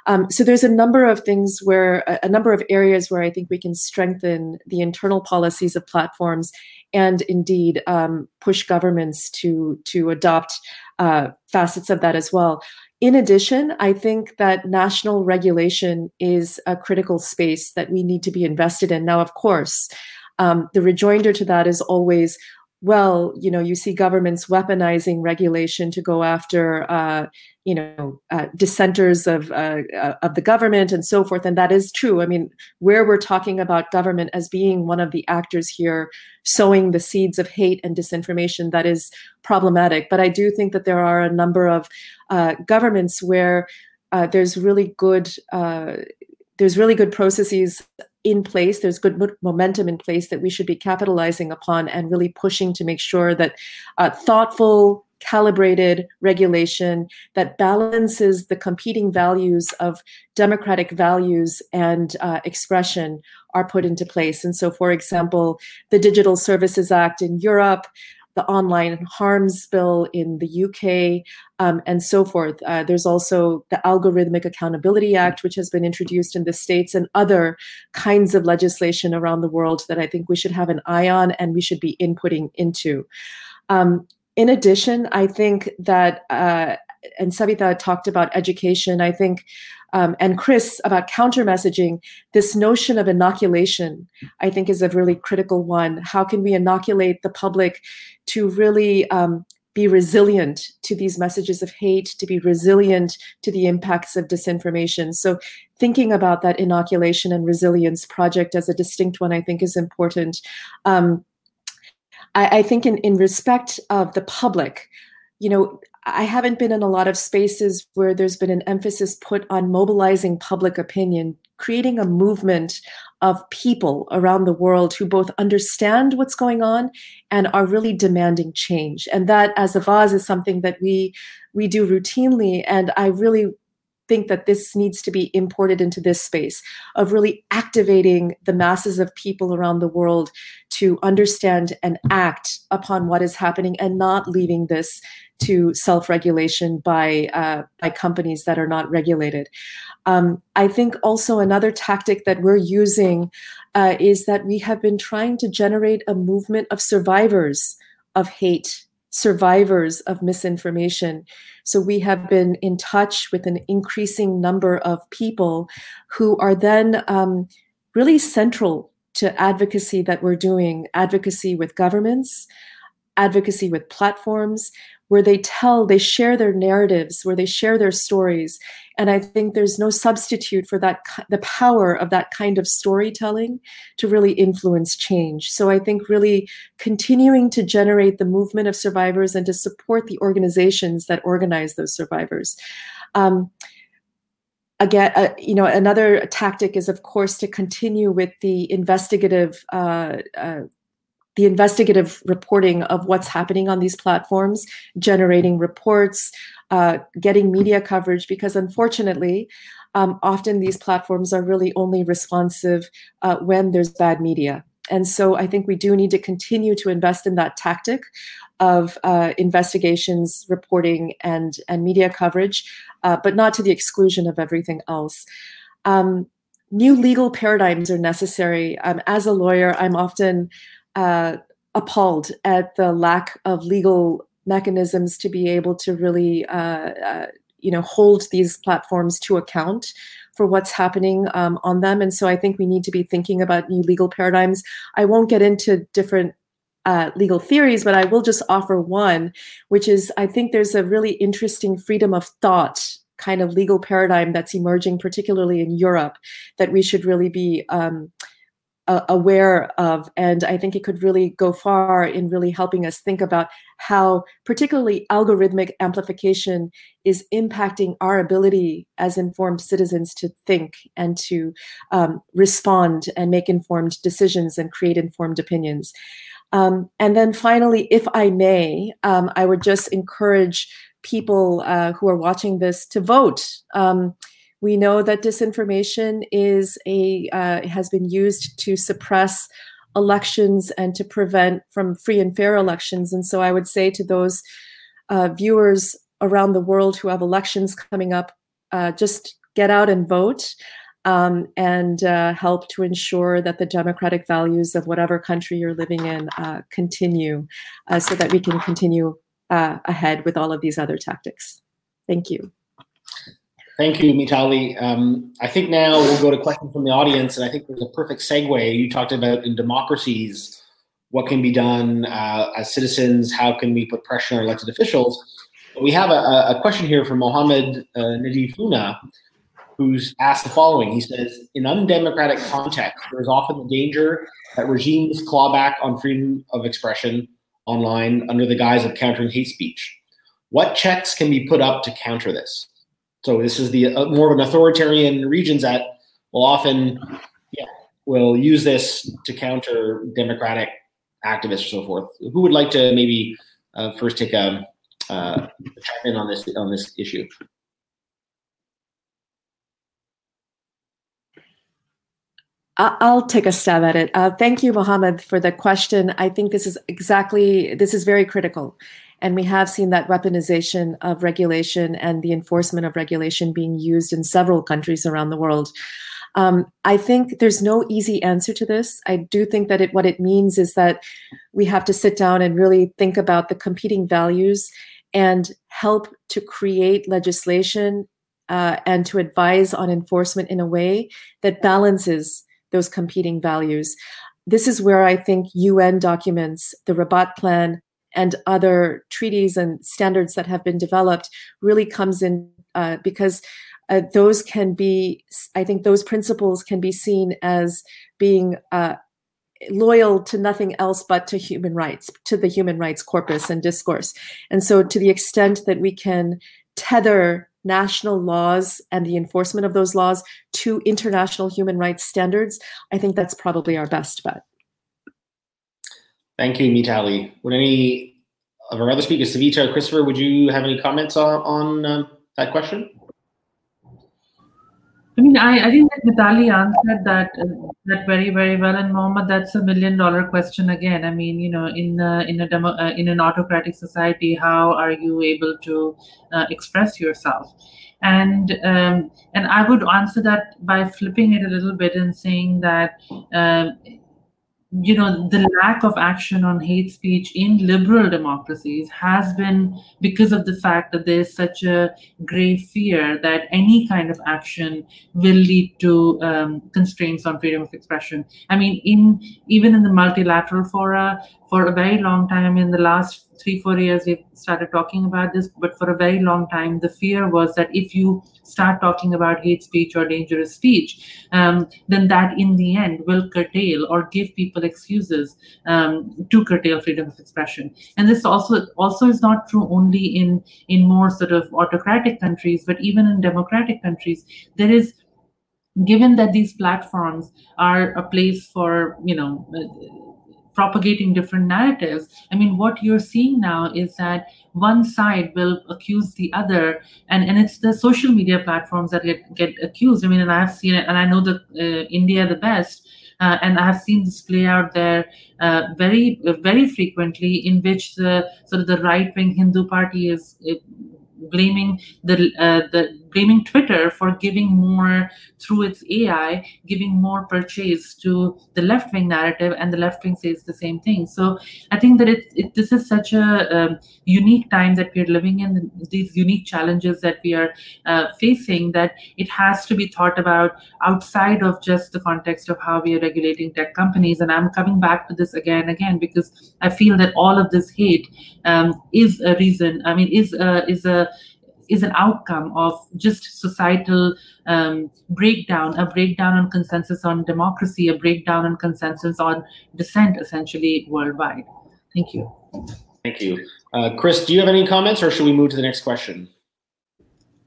Um, so there's a number of things where, a, number of areas where I think we can strengthen the internal policies of platforms and indeed um, push governments to to adopt uh, facets of that as well. In addition, I think that national regulation is a critical space that we need to be invested in. Now, of course, um, the rejoinder to that is always well, you know, you see governments weaponizing regulation to go after, uh, you know, uh, dissenters of uh, uh, of the government and so forth, and that is true. I mean, where we're talking about government as being one of the actors here, sowing the seeds of hate and disinformation, that is problematic. But I do think that there are a number of uh, governments where uh, there's really good there's really good processes in place. There's good momentum in place that we should be capitalizing upon and really pushing to make sure that uh, thoughtful, calibrated regulation that balances the competing values of democratic values and uh, expression are put into place. And so, for example, the Digital Services Act in Europe, the online harms bill in the UK, um, and so forth. Uh, there's also the Algorithmic Accountability Act, which has been introduced in the States, and other kinds of legislation around the world that I think we should have an eye on and we should be inputting into. Um, in addition, I think that, uh, and Savita talked about education, I think um, and Chris about counter messaging, this notion of inoculation, I think, is a really critical one. How can we inoculate the public to really um, be resilient to these messages of hate, to be resilient to the impacts of disinformation? So, thinking about that inoculation and resilience project as a distinct one, I think, is important. Um, I, I think, in, in respect of the public, you know, I haven't been in a lot of spaces where there's been an emphasis put on mobilizing public opinion, creating a movement of people around the world who both understand what's going on and are really demanding change. And that, as Avaaz, is something that we we do routinely. And I really think that this needs to be imported into this space of really activating the masses of people around the world to understand and act upon what is happening and not leaving this to self-regulation by uh, by companies that are not regulated. Um, I think also another tactic that we're using uh, is that we have been trying to generate a movement of survivors of hate, survivors of misinformation. So we have been in touch with an increasing number of people who are then um, really central to advocacy that we're doing, advocacy with governments, advocacy with platforms, where they tell, they share their narratives, where they share their stories. And I think there's no substitute for that, the power of that kind of storytelling to really influence change. So I think really continuing to generate the movement of survivors and to support the organizations that organize those survivors. Um, again, uh, you know, another tactic is, of course, to continue with the investigative uh, uh, the investigative reporting of what's happening on these platforms, generating reports, uh, getting media coverage, because unfortunately, um, often these platforms are really only responsive uh, when there's bad media. And so I think we do need to continue to invest in that tactic of uh, investigations, reporting, and, and media coverage, uh, but not to the exclusion of everything else. Um, new legal paradigms are necessary. Um, as a lawyer, I'm often uh, appalled at the lack of legal mechanisms to be able to really, uh, uh, you know, hold these platforms to account for what's happening um, on them. And so I think we need to be thinking about new legal paradigms. I won't get into different uh, legal theories, but I will just offer one, which is I think there's a really interesting freedom of thought kind of legal paradigm that's emerging, particularly in Europe, that we should really be um, uh, aware of. And I think it could really go far in really helping us think about how, particularly, algorithmic amplification is impacting our ability as informed citizens to think and to um, respond and make informed decisions and create informed opinions. Um, and then finally, if I may, um, I would just encourage people uh, who are watching this to vote. Um, we know that disinformation is a uh, has been used to suppress elections and to prevent from free and fair elections. And so I would say to those uh, viewers around the world who have elections coming up, uh, just get out and vote. Um, and uh, help to ensure that the democratic values of whatever country you're living in uh, continue uh, so that we can continue uh, ahead with all of these other tactics. Thank you. Thank you, Mitali. Um, I think now we'll go to questions from the audience, and I think there's a perfect segue. You talked about in democracies, what can be done uh, as citizens, how can we put pressure on elected officials. But we have a, a question here from Mohammed uh, Nadifuna, who's asked the following. He says, in undemocratic contexts, there's often the danger that regimes claw back on freedom of expression online under the guise of countering hate speech. What checks can be put up to counter this? So this is the uh, more of an authoritarian regions that will often, yeah, will use this to counter democratic activists or so forth. Who would like to maybe uh, first take a uh, chime in on this on this issue? I'll take a stab at it. Uh, thank you, Mohammed, for the question. I think this is exactly this is very critical, and we have seen that weaponization of regulation and the enforcement of regulation being used in several countries around the world. Um, I think there's no easy answer to this. I do think that it, what it means is that we have to sit down and really think about the competing values and help to create legislation uh, and to advise on enforcement in a way that balances those competing values. This is where I think UN documents, the Rabat Plan, and other treaties and standards that have been developed really comes in uh, because uh, those can be i think those principles can be seen as being uh, loyal to nothing else but to human rights to the human rights corpus and discourse. And so to the extent that we can tether national laws and the enforcement of those laws to international human rights standards i think that's probably our best bet Thank you, Mitali. Would any of our other speakers, Savita or Christopher, would you have any comments on, on uh, that question? I mean, I, I think that Mitali answered that uh, that very very well, and Mohammed, that's a million dollar question again. I mean, you know, in in a demo, uh, in an autocratic society, how are you able to uh, express yourself? And um, and I would answer that by flipping it a little bit and saying that um, you know the lack of action on hate speech in liberal democracies has been because of the fact that there's such a grave fear that any kind of action will lead to um, constraints on freedom of expression. I mean in even in the multilateral fora for a very long time in the last three four years we've started talking about this but for a very long time the fear was that if you start talking about hate speech or dangerous speech um, then that in the end will curtail or give people excuses um, to curtail freedom of expression. And this also also is not true only in in more sort of autocratic countries but even in democratic countries there is given that these platforms are a place for you know propagating different narratives. I mean, what you're seeing now is that one side will accuse the other, and, and it's the social media platforms that get, get accused. I mean, and I've seen it, and I know the uh, India the best. Uh, and I have seen this play out there uh, very, very frequently, in which the sort of the right-wing Hindu party is blaming the uh, the blaming Twitter for giving more through its AI, giving more purchase to the left wing narrative, and the left wing says the same thing. So I think that it, it this is such a um, unique time that we're living in, these unique challenges that we are uh, facing, that it has to be thought about outside of just the context of how we are regulating tech companies. And I'm coming back to this again and again because I feel that all of this hate um, is a reason. I mean, is a, is a is an outcome of just societal um, breakdown, a breakdown on consensus on democracy, a breakdown on consensus on dissent, essentially worldwide. Thank you. Thank you, uh, Chris. Do you have any comments, or should we move to the next question?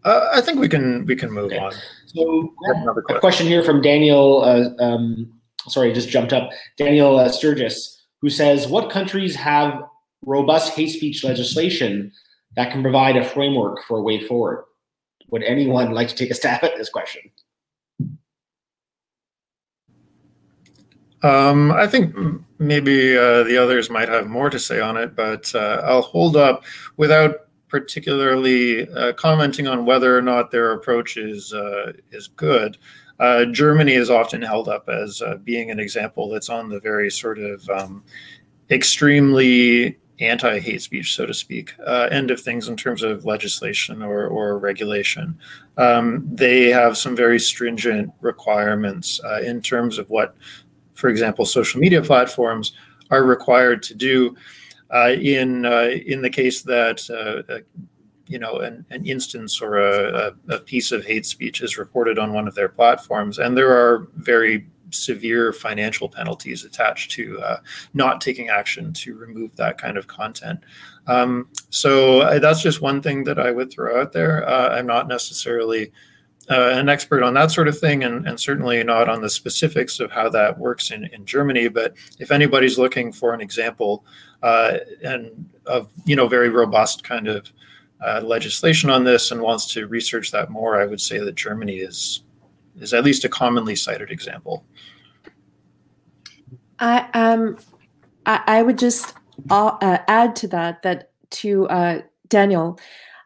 Uh, I think we can we can move okay. on. So, question. a question here from Daniel. Uh, um, sorry, just jumped up. Daniel uh, Sturgis, who says, "What countries have robust hate speech legislation that can provide a framework for a way forward. Would anyone like to take a stab at this question? Um, I think maybe uh, the others might have more to say on it, but uh, I'll hold up without particularly uh, commenting on whether or not their approach is uh, is good. Uh, Germany is often held up as uh, being an example that's on the very sort of um, extremely anti hate speech, so to speak, uh, end of things in terms of legislation or, or regulation. Um, they have some very stringent requirements uh, in terms of what, for example, social media platforms are required to do. Uh, in uh, in the case that uh, uh, you know an, an instance or a, a, piece of hate speech is reported on one of their platforms, and there are very severe financial penalties attached to uh, not taking action to remove that kind of content. Um, so uh, that's just one thing that I would throw out there. Uh, I'm not necessarily uh, an expert on that sort of thing, and, and, certainly not on the specifics of how that works in, in Germany. But if anybody's looking for an example uh, and of you know very robust kind of uh, legislation on this and wants to research that more, I would say that Germany is is at least a commonly cited example. I um, I, I would just uh, add to that that to uh, Daniel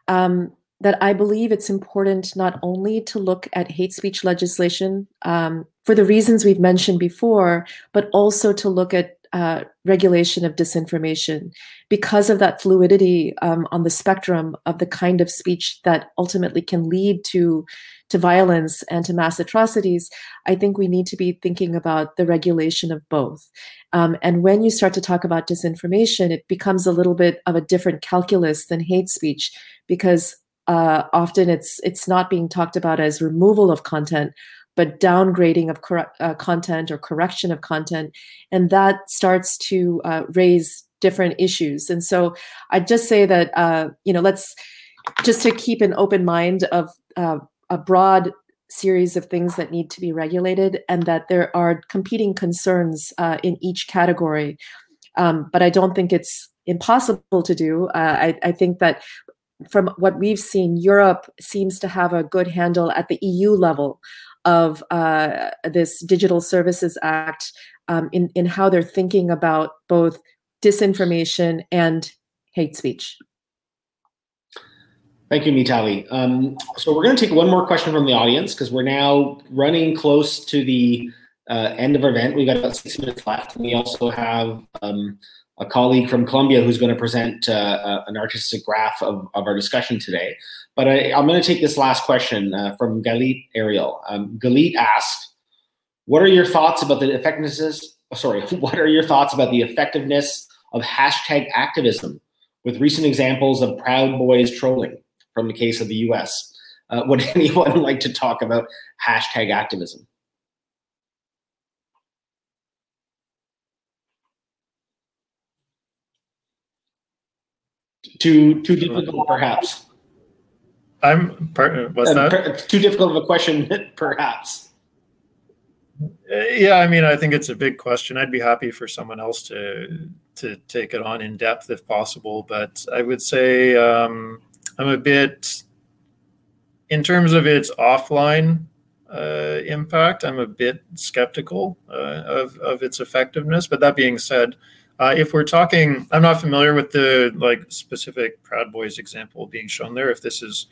um, that I believe it's important not only to look at hate speech legislation um, for the reasons we've mentioned before, but also to look at uh, regulation of disinformation because of that fluidity um, on the spectrum of the kind of speech that ultimately can lead to to violence and to mass atrocities, I think we need to be thinking about the regulation of both. Um, and when you start to talk about disinformation, it becomes a little bit of a different calculus than hate speech because uh, often it's it's not being talked about as removal of content, but downgrading of cor- uh, content or correction of content, and that starts to uh, raise different issues. And so I just say that uh, you know let's just to keep an open mind of uh, a broad series of things that need to be regulated and that there are competing concerns uh, in each category. Um, but I don't think it's impossible to do. Uh, I, I, think that from what we've seen, Europe seems to have a good handle at the EU level of uh, this Digital Services Act um, in, in how they're thinking about both disinformation and hate speech. Thank you, Mitali. Um, so we're going to take one more question from the audience because we're now running close to the uh, end of our event. We've got about six minutes left. We also have um, a colleague from Colombia who's going to present uh, uh, an artistic graph of, of our discussion today. But I, am going to take this last question uh, from Galit Ariel. Um, Galit asked, what are your thoughts about the effectiveness, oh, sorry, [LAUGHS] what are your thoughts about the effectiveness of hashtag activism with recent examples of Proud Boys trolling? from the case of the US. Uh, would [LAUGHS] anyone like to talk about hashtag activism? Too too difficult, perhaps. I'm. What's uh, that? too difficult of a question, [LAUGHS] perhaps. yeah, I mean, I think it's a big question. I'd be happy for someone else to to take it on in depth if possible, but I would say um, I'm a bit, in terms of its offline uh, impact, I'm a bit skeptical uh, of of its effectiveness. But that being said, uh, if we're talking, I'm not familiar with the like specific Proud Boys example being shown there. If this is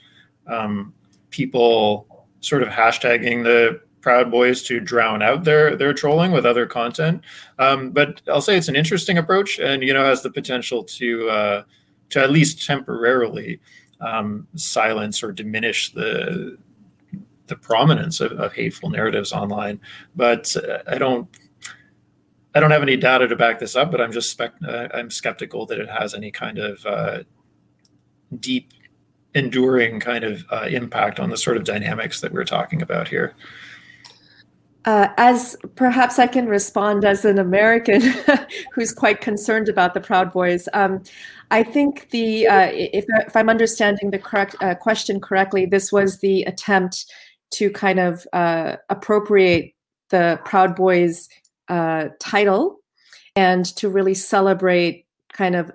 um, people sort of hashtagging the Proud Boys to drown out their their trolling with other content. Um, but I'll say it's an interesting approach, and you know has the potential to uh, to at least temporarily um, silence or diminish the the prominence of, of hateful narratives online. But uh, I don't. I don't have any data to back this up, but I'm just spec- uh, I'm skeptical that it has any kind of uh, deep, enduring kind of uh, impact on the sort of dynamics that we're talking about here. Uh, as perhaps I can respond as an American [LAUGHS] who's quite concerned about the Proud Boys. Um, I think the uh, if, if, I'm understanding the correct uh, question correctly, this was the attempt to kind of uh, appropriate the Proud Boys uh, title and to really celebrate kind of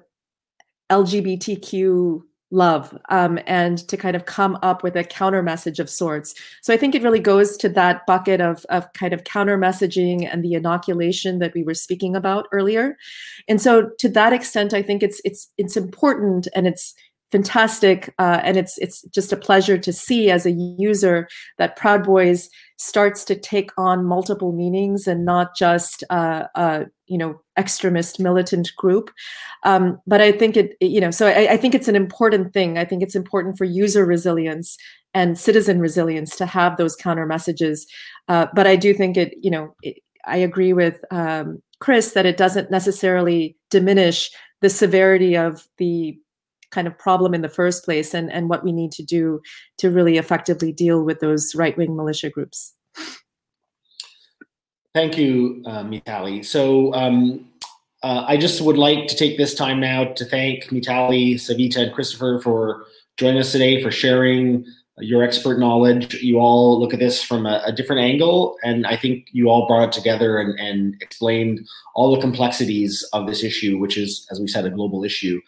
LGBTQ love um, and to kind of come up with a counter message of sorts. So I think it really goes to that bucket of, of kind of counter messaging and the inoculation that we were speaking about earlier. And so to that extent, I think it's it's it's important and it's fantastic uh, and it's it's just a pleasure to see as a user that proud boys starts to take on multiple meanings and not just uh, you know extremist militant group. Um, but i think it, you know so I, I, think it's an important thing. I think it's important for user resilience and citizen resilience to have those counter messages. Uh, but i do think it you know it, i agree with um, chris that it doesn't necessarily diminish the severity of the kind of problem in the first place and, and what we need to do to really effectively deal with those right-wing militia groups. Thank you, uh, Mitali. So um, uh, I just would like to take this time now to thank Mitali, Savita, and Christopher for joining us today, for sharing your expert knowledge. You all look at this from a, a different angle, and I think you all brought it together and, and, explained all the complexities of this issue, which is, as we said, a global issue.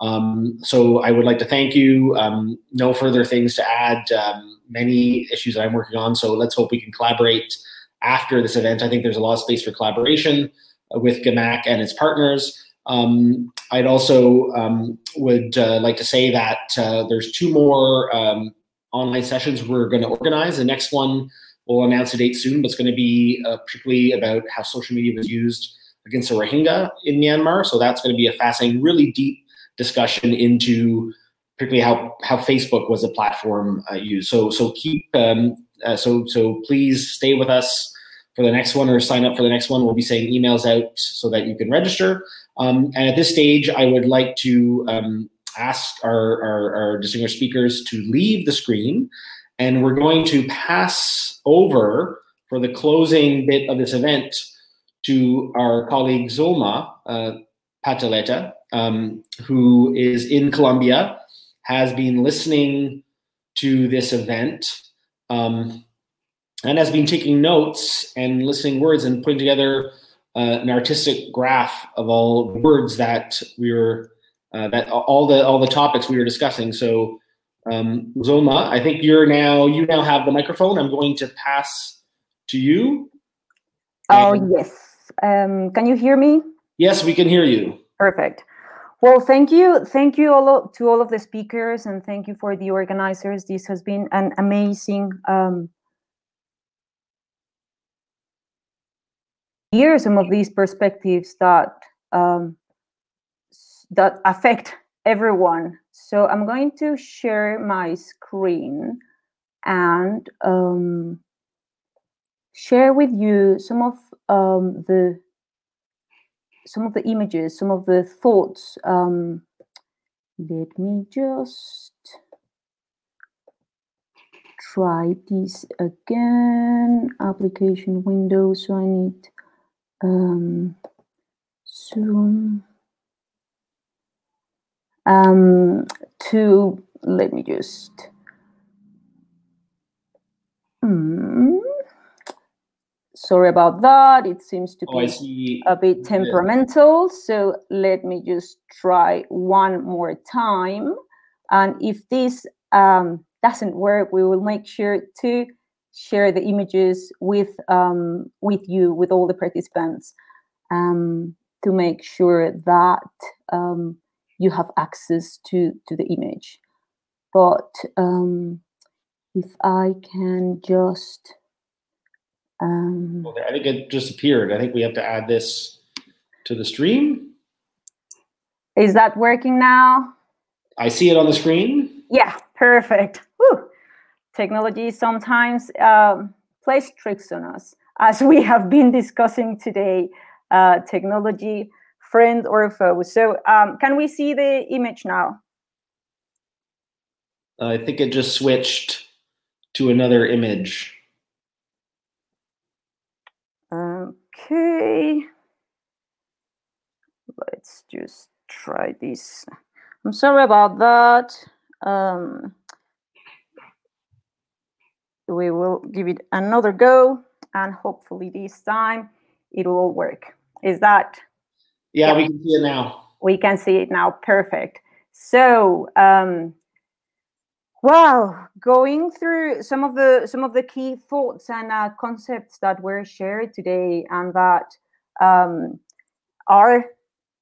Um, so I would like to thank you. Um, no further things to add. Um, many issues that I'm working on. So let's hope we can collaborate after this event. I think there's a lot of space for collaboration with GAAMAC and its partners. Um, I'd also um, would uh, like to say that uh, there's two more um, online sessions we're going to organize. The next one we'll announce a date soon, but it's going to be uh, particularly about how social media was used against the Rohingya in Myanmar. So that's going to be a fascinating, really deep discussion into particularly how how Facebook was a platform uh, used. So so keep um, uh, so so please stay with us for the next one or sign up for the next one. We'll be sending emails out so that you can register. Um, and at this stage, I would like to um, ask our, our, our distinguished speakers to leave the screen, and we're going to pass over for the closing bit of this event to our colleague Zulma uh, Pataleta, um, who is in Colombia, has been listening to this event um, and has been taking notes and listening words and putting together uh, an artistic graph of all the words that we were uh, that all the all the topics we were discussing. So, um, Zulma, I think you're now you now have the microphone. I'm going to pass to you. Oh yes. Um, can you hear me? Yes, we can hear you. Perfect. Well, thank you. Thank you all to all of the speakers and thank you for the organizers. This has been an amazing um, hear some of these perspectives that um, that affect everyone. So I'm going to share my screen and um, share with you some of um, the some of the images, some of the thoughts. Um, let me just try this again. Application window. So I need um, Zoom um, to let me just. Mm, sorry about that. It seems to Oh, be a bit temperamental. So let me just try one more time. And if this um, doesn't work, we will make sure to share the images with um, with you, with all the participants, um, to make sure that um, you have access to to the image. But um, if I can just um, Well, I think it just appeared. I think we have to add this to the stream. is that working now? I see it on the screen. Yeah, perfect. Whew. Technology sometimes um, plays tricks on us, as we have been discussing today. Uh, technology, friend or foe. So, um, can we see the image now? I think it just switched to another image. Okay. Let's just try this. I'm sorry about that. Um, we will give it another go, and hopefully this time it will work. Is that Yeah, Yeah. we can see it now. we can see it now perfect so um well going through some of the some of the key thoughts and uh, concepts that were shared today and that um, are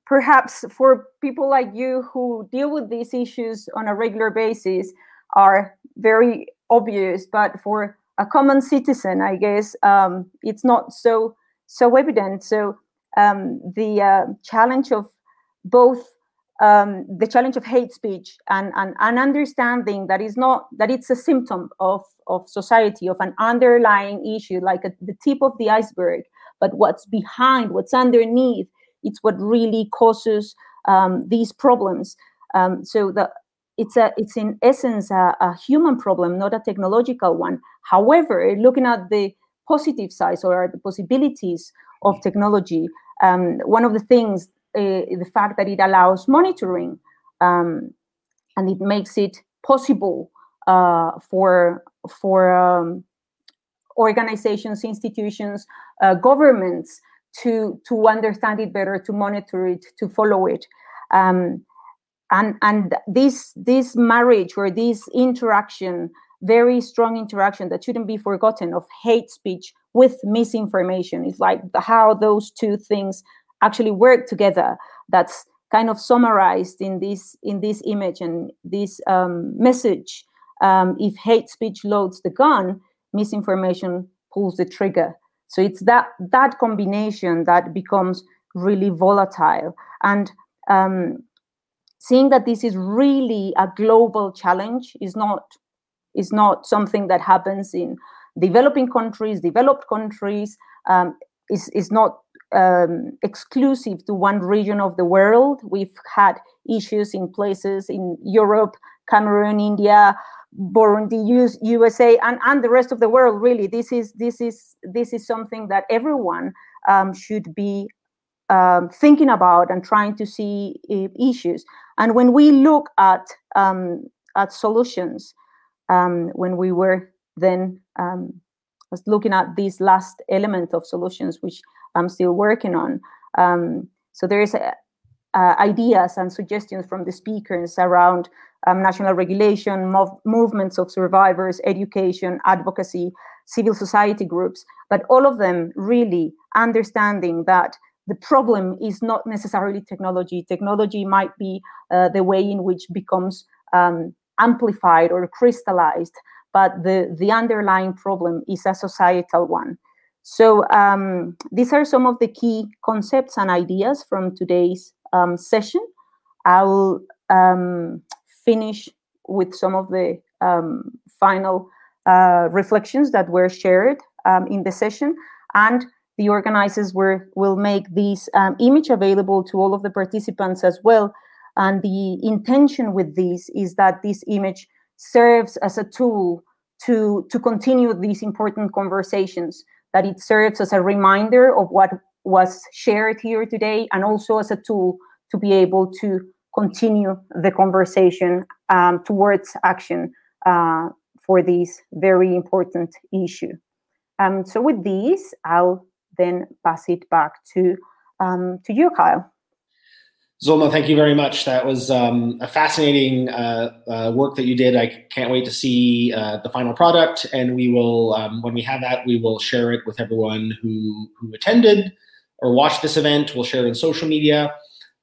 perhaps for people like you who deal with these issues on a regular basis are very obvious but for a common citizen i guess um, it's not so so evident. So um, the uh, challenge of both um, the challenge of hate speech and, and an understanding that is not that it's a symptom of, of society of an underlying issue like a, the tip of the iceberg. But what's behind what's underneath it's what really causes um, these problems. Um, so the it's a it's in essence a, a human problem not a technological one. However looking at the positive sides or the possibilities of technology um, one of the things the fact that it allows monitoring um, and it makes it possible uh, for for um, organizations, institutions, uh, governments to to understand it better, to monitor it, to follow it, um, and and this this marriage or this interaction, very strong interaction that shouldn't be forgotten of hate speech with misinformation. It's like how those two things actually work together that's kind of summarized in this in this image and this um, message. Um, if hate speech loads the gun misinformation pulls the trigger. So it's that that combination that becomes really volatile. And um, seeing that this is really a global challenge is not is not something that happens in developing countries developed countries um, is, is not um, exclusive to one region of the world. We've had issues in places in Europe, Cameroon, India, Burundi, US, USA, and, and the rest of the world. Really, this is this is this is something that everyone um, should be um, thinking about and trying to see issues. And when we look at um, at solutions, um, when we were then was looking at this last element of solutions, which I'm still working on. Um, so there is uh, ideas and suggestions from the speakers around um, national regulation, mov- movements of survivors, education, advocacy, civil society groups, but all of them really understanding that the problem is not necessarily technology. Technology might be uh, the way in which becomes um, amplified or crystallized, but the, the underlying problem is a societal one. So um, these are some of the key concepts and ideas from today's um, session. I'll um, finish with some of the um, final uh, reflections that were shared um, in the session, and the organizers were, will make this um, image available to all of the participants as well. And the intention with this is that this image serves as a tool to, to continue these important conversations that it serves as a reminder of what was shared here today and also as a tool to be able to continue the conversation um, towards action uh, for this very important issue. Um, so with these, I'll then pass it back to um, to you, Kyle. Zulma, thank you very much. That was um, a fascinating uh, uh, work that you did. I can't wait to see uh, the final product, and we will, um, when we have that, we will share it with everyone who who attended or watched this event. We'll share it on social media.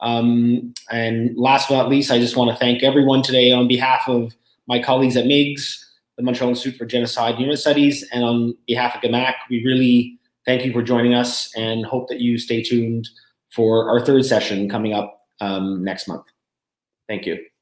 Um, and last but not least, I just want to thank everyone today on behalf of my colleagues at MIGS, the Montreal Institute for Genocide and Human Studies, and on behalf of GAAMAC, we really thank you for joining us and hope that you stay tuned for our third session coming up um, next month. Thank you.